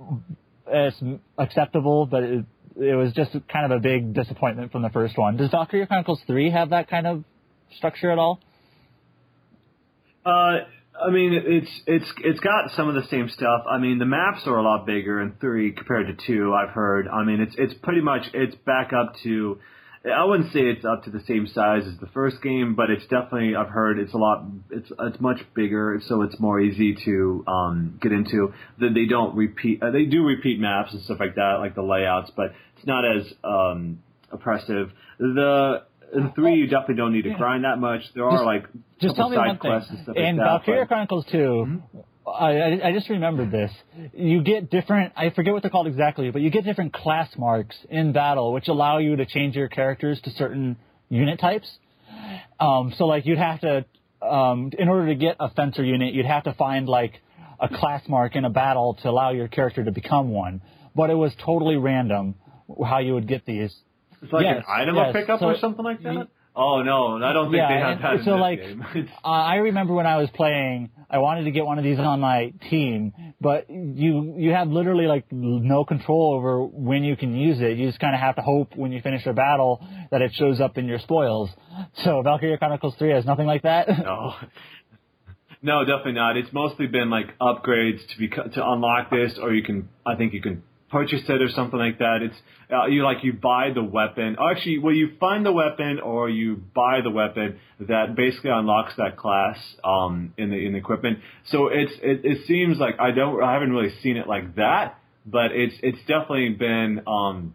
it's acceptable, but it, it was just kind of a big disappointment from the first one. Does Doctor Valkyria Chronicles 3 have that kind of structure at all? Uh, I mean, it's it's it's got some of the same stuff. I mean, the maps are a lot bigger in three compared to two. I've heard. I mean, it's it's pretty much it's back up to I wouldn't say it's up to the same size as the first game, but it's definitely I've heard it's a lot it's it's much bigger, so it's more easy to um, get into. That they don't repeat uh, they do repeat maps and stuff like that, like the layouts, but it's not as um, oppressive. The in three, you definitely don't need to grind that much. There are like just tell me side one quests thing. and stuff in like that. Valkyria Chronicles 2, Mm-hmm. I, I just remembered this. You get different, I forget what they're called exactly, but you get different class marks in battle, which allow you to change your characters to certain unit types. Um, so like you'd have to, um, in order to get a fencer unit, you'd have to find like a class mark in a battle to allow your character to become one. But it was totally random how you would get these. It's like Yes, an item yes. pickup So or something like that. Oh no, I don't think yeah, they have in so like. Uh, I remember when I was playing, I wanted to get one of these on my team, but you you have literally like no control over when you can use it. You just kind of have to hope when you finish a battle that it shows up in your spoils. So Valkyria Chronicles 3 has nothing like that. No. No, definitely not. It's mostly been like upgrades to be to unlock this, or you can. I think you can purchase it or something like that. It's uh, you like you buy the weapon. Or actually, well, you find the weapon or you buy the weapon that basically unlocks that class um, in the in the equipment. So it's it, it seems like I don't I haven't really seen it like that, but it's it's definitely been um,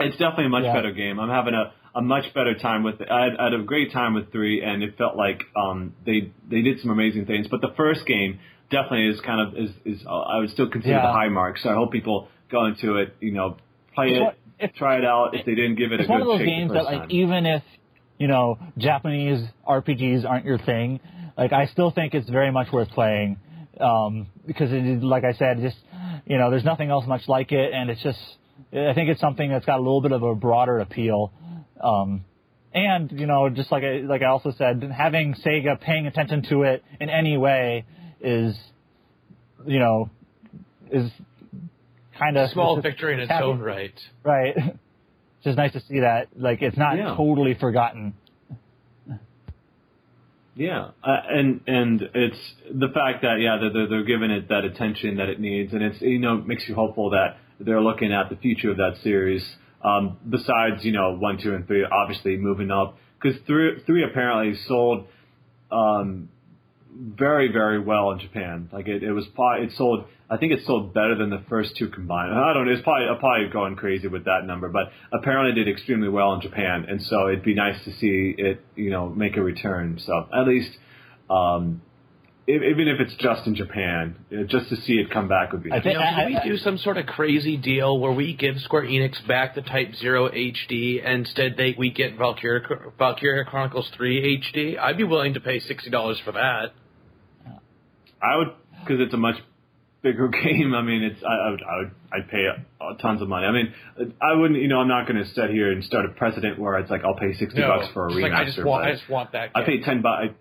it's definitely a much Yeah. better game. I'm having a, a much better time with. I had, I had a great time with three, and it felt like um, they they did some amazing things. But the first game definitely is kind of is, is uh, I would still consider Yeah. the high mark. So I hope people go into it, you know, play It's it, what- if- try it out. If they didn't give it it's a one good of those games that like time. even if you know Japanese RPGs aren't your thing, like I still think it's very much worth playing um, because it like I said, just you know there's nothing else much like it, and it's just I think it's something that's got a little bit of a broader appeal. Um, and you know, just like I, like I also said, having Sega paying attention to it in any way is, you know, is kind of a Small victory in its happy- own right. Right. It's just nice to see that. Like, it's not Yeah. totally forgotten. Yeah, uh, and and it's the fact that yeah that they're, they're giving it that attention that it needs, and it's you know makes you hopeful that they're looking at the future of that series. Um, besides you know one, two, and three, obviously moving up because three three apparently sold um, very very well in Japan. Like it, it was probably it sold. I think it sold better than the first two combined. I don't know. It's probably I'm probably going crazy with that number, but apparently it did extremely well in Japan, and so it'd be nice to see it you know make a return. So at least. Um, if, even if it's just in Japan, uh, just to see it come back would be. I nice. think- You know, I- can we I- do some sort of crazy deal where we give Square Enix back the Type Zero HD, and instead they we get Valkyria Valkyria Chronicles Three HD? I'd be willing to pay sixty dollars for that. I would because it's a much bigger game. I mean, it's I, I would I would I'd pay uh, tons of money. I mean, I wouldn't. You know, I'm not going to sit here and start a precedent where it's like I'll pay sixty bucks for a just remaster. like I just want but I just want that. I paid ten bucks.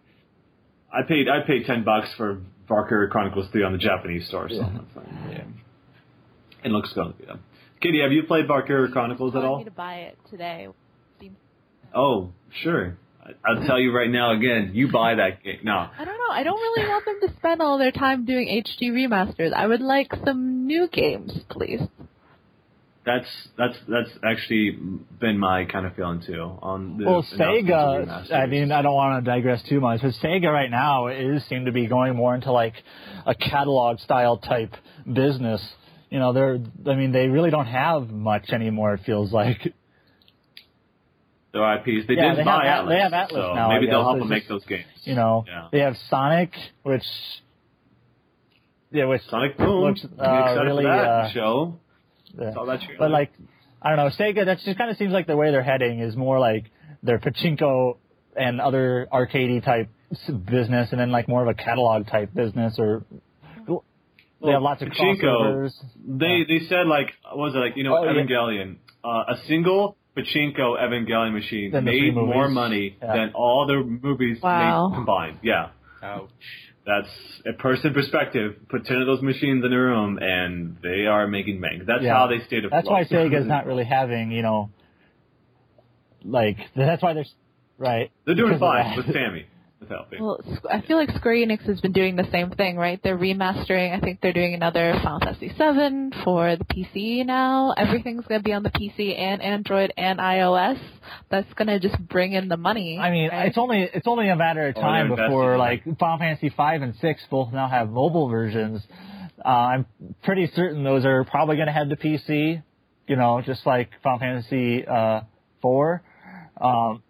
I, I paid I paid ten bucks for Valkyria Chronicles Three on the Japanese store. So that's fine. Yeah. it looks good. Yeah. Kitty, have you played Valkyria Chronicles at I all? need to buy it today. Oh, sure. I- I'll tell you right now again, you buy that game. No. I don't know. I don't really want them to spend all their time doing HD remasters. I would like some new games, please. That's that's that's actually been my kind of feeling too on the Well, Sega. I mean, I don't want to digress too much, but Sega right now is seem to be going more into like a catalog style type business. You know, they're. I mean, they really don't have much anymore. It feels like. Their IPs. They Yeah, did they buy have- Atlus, they have Atlus so now, maybe they'll help them make those games. You know, Yeah. they have Sonic, which yeah, which Sonic Boom. looks uh, really. uh, show. yeah. Saw that trailer. But like, I don't know, Sega. That just kind of seems like the way they're heading is more like their pachinko and other arcadey type business, and then like more of a catalog type business, or they Well, have lots of pachinko, crossovers. They they said like what was it like you know Oh, yeah. Evangelion uh, a single pachinko Evangelion machine Than made more money Yeah. than all the movies Wow. made combined. Yeah, Ouch. that's a person perspective. Put ten of those machines in a room and they are making bank. That's Yeah. how they stayed afloat. That's why Sega's not really having, you know, like that's why they're right. They're doing fine with Sammy. With helping. Well, I feel like Square Enix has been doing the same thing, right? They're remastering. I think they're doing another Final Fantasy VII for the PC now. Everything's going to be on the PC and Android and iOS. That's going to just bring in the money. I mean, right? it's only it's only a matter of Oh, time they're before like Final Fantasy five and six both now have mobile versions. Uh, I'm pretty certain those are probably going to head to PC. You know, just like Final Fantasy uh, four. Um,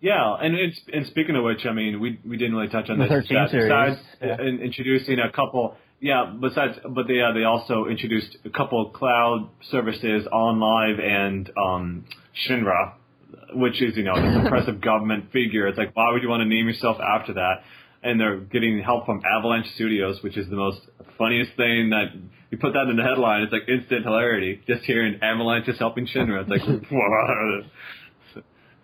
Yeah, and it's, and speaking of which, I mean, we we didn't really touch on The this. 13 Besides- series, Besides yeah. in, introducing a couple, yeah. Besides, but they uh, they also introduced a couple of cloud services on live and um, Shinra, which is you know this impressive government figure. It's like why would you want to name yourself after that? And they're getting help from Avalanche Studios, which is the most funniest thing that you put that in the headline. It's like instant hilarity. Just hearing Avalanche is helping Shinra. It's like?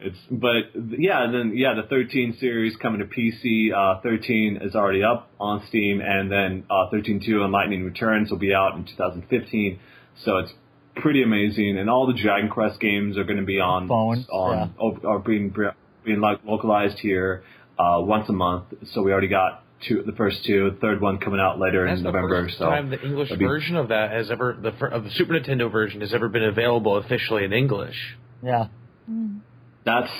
It's but yeah, then yeah, the 13 series coming to PC. Uh, 13 is already up on Steam, and then uh, 13.2 and Lightning Returns will be out in 2015. So it's pretty amazing, and all the Dragon Quest games are going to be on Phones, on oh, are being being like localized here uh, once a month. So we already got two, the first two, the third one coming out later That's in the November. first so time the English be- version of that has ever the of the Super Nintendo version has ever been available officially in English. yeah. That's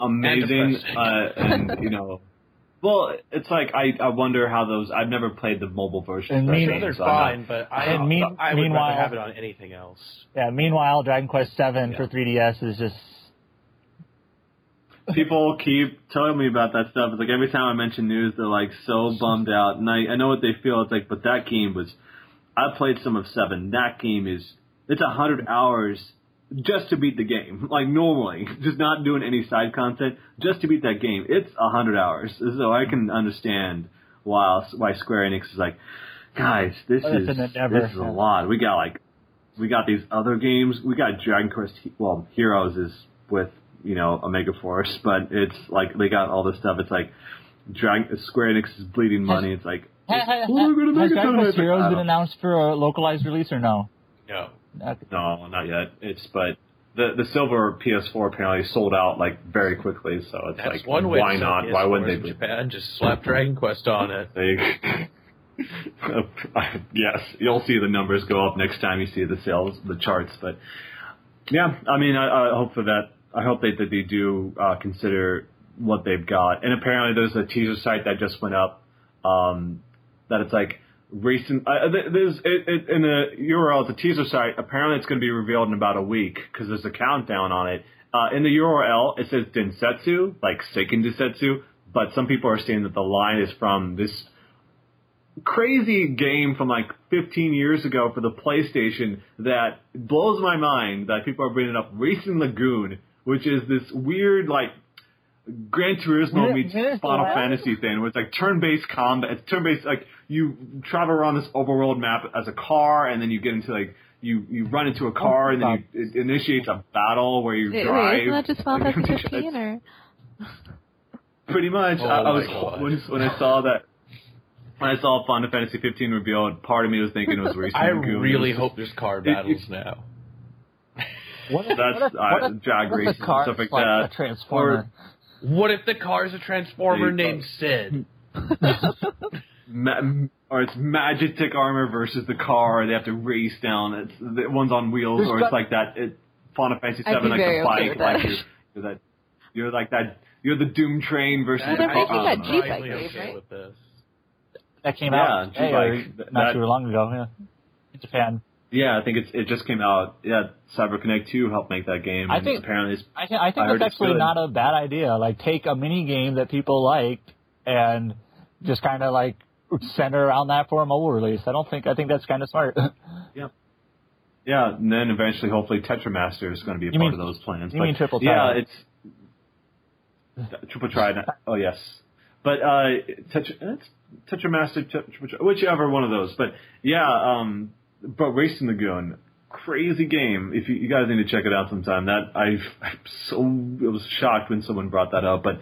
amazing, depressing. uh, and you know, well, it's like I I wonder how those. I've never played the mobile version. And of those mean- games, They're so I'm not- fine, but I, And mean- I would meanwhile- rather have it on anything else. yeah. Meanwhile, Dragon Quest seven Yeah. for 3DS is just people keep telling me about that stuff. It's like every time I mention news, they're like so bummed out, and I I know what they feel. It's like, but that game was. I played some of seven. That game is. It's a hundred hours just to beat the game. Like normally, just not doing any side content, just to beat that game. It's a hundred hours. So I can understand why why Square Enix is like, guys, this Oh, is an endeavor. this is a lot. We got like we got these other games. We got Dragon Quest. Well, Heroes is with you know Omega Force, but it's like they got all this stuff. It's like Dragon Square Enix is bleeding money. It's like has, has, "Oh, we're gonna make has Dragon. Quest Heroes been announced for a localized release or no? No. Okay. No, not yet. It's but the the silver PS4 apparently sold out like very quickly. So it's That's like one way why to sell not? Why wouldn't they? be? Japan? Just slap Dragon Quest on it. They, yes, you'll see the numbers go up next time you see the sales, the charts. But yeah, I mean, I, I hope for that. I hope that, that they do uh, consider what they've got. And apparently, there's a teaser site that just went up um, that it's like recent. Uh, there's it, it, in the URL. It's a teaser site. Apparently, it's going to be revealed in about a week because there's a countdown on it. Uh, in the URL, it says Densetsu, like Seiken Densetsu, but some people are saying that the line is from this crazy game from like 15 years ago for the PlayStation that blows my mind that people are bringing up Racing Lagoon, which is this weird like Gran Turismo meets Final Fantasy thing, where it's like turn-based combat. It's turn-based like you travel around this overworld map as a car, and then you get into like you you run into a car, and then you, it initiates a battle where you Wait, drive. wait, isn't that just Final like, Fantasy 15 or? Pretty much. Oh I, I was God. when when I saw that. when I saw Final Fantasy 15 revealed, part of me was thinking it was racing. I the really hope there's car battles now. What if, That's, what if, uh, what if, drag what if the and car's stuff like like that. a transformer? What if the car's a transformer There named Cid? Ma- or it's Magitek armor versus the car. They have to race down. It's the one's on wheels, There's or it's got- like that. It, Final Fantasy I'd Seven, like very the bike, with like that. you're, you're that. You're like that. You're the Doom Train versus That- they're making that I don't. Jeep, I believe, okay right? with this. that came Yeah, out today, or G-Bike. Not that- too long ago. Yeah, in Japan. Yeah, I think it's it just came out. Yeah, CyberConnect 2 helped make that game. I think- apparently it's I, th- I I think heard that's it's actually not a bad idea. Like, take a mini game that people like and just kind of like center around that for a mobile release. I don't think I think that's kind of smart. Yeah, Yeah, and then eventually, hopefully, Tetramaster is going to be a You part mean- of those plans. you but mean Triple Yeah, it's Triple Triad. Oh yes, but uh, Tetra, it's Tetramaster, Tet- Triple whichever one of those. But yeah, um, but Racing the Lagoon, crazy game. If you, you guys need to check it out sometime. That I've I'm so I was shocked when someone brought that up. But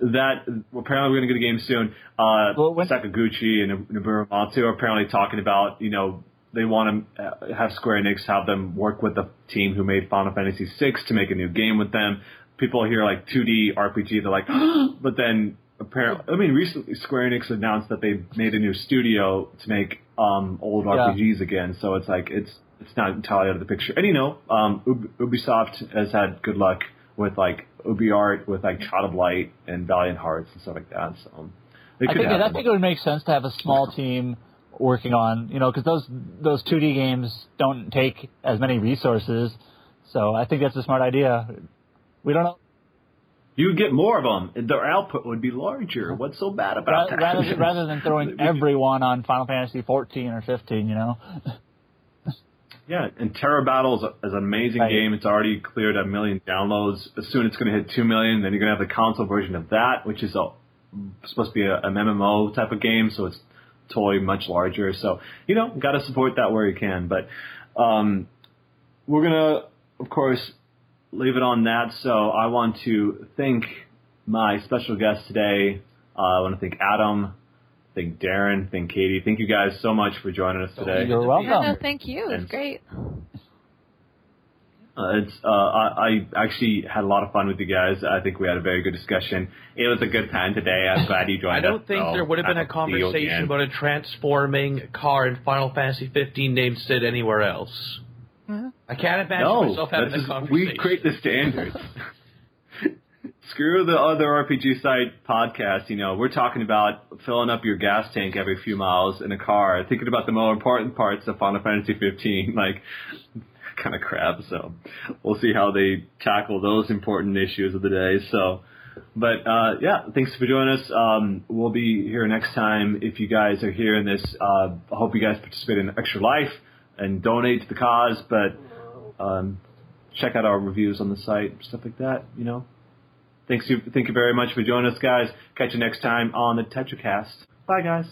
that apparently we're going to get a game soon. Uh, Well, when- Sakaguchi and Nobuo Matsu are apparently talking about you know they want to uh, have Square Enix have them work with the team who made Final Fantasy VI to make a new game with them. People hear like 2D RPG, they're like, but then apparently, I mean, recently Square Enix announced that they made a new studio to make um, old Yeah. RPGs again. So it's like it's it's not entirely out of the picture. And you know, um, Ubisoft has had good luck with like UbiArt, with like Child of Light and Valiant Hearts and stuff like that. So I think I think it would make sense to have a small team working on, you know, because those those 2D games don't take as many resources. So I think that's a smart idea. We don't know. You would get more of them. Their output would be larger. What's so bad about Rather, that? rather, rather than throwing everyone on Final Fantasy 14 or 15, you know. Yeah, and Terra Battle is, a, is an amazing Right. game. It's already cleared a million downloads. As soon it's going to hit two million, then you're going to have the console version of that, which is a, supposed to be a, an MMO type of game, so it's totally much larger. So you know, got to support that where you can. But um, we're gonna, of course, leave it on that. So I want to thank my special guest today. Uh, I want to thank Adam, thank Darren, thank Katie. Thank you guys so much for joining us today. You're welcome. Yeah, no, thank you. It's And- great. Uh, it's uh, I, I actually had a lot of fun with you guys. I think we had a very good discussion. It was a good time today. I'm glad you joined I don't us. think so there would have been a happy to see you conversation about a transforming car in Final Fantasy 15 named Cid anywhere else. I can't imagine no, myself having this a is- conversation. we create the standards. Screw the other RPG site podcast. You know, we're talking about filling up your gas tank every few miles in a car, thinking about the more important parts of Final Fantasy 15, like kind of crap. So we'll see how they tackle those important issues of the day. So, but uh, yeah, thanks for joining us. Um, we'll be here next time. If you guys are hearing this, uh, I hope you guys participate in Extra Life and donate to the cause. But um, check out our reviews on the site, stuff like that. You know. Thanks you, thank you very much for joining us, guys. Catch you next time on the TetraCast. Bye, guys.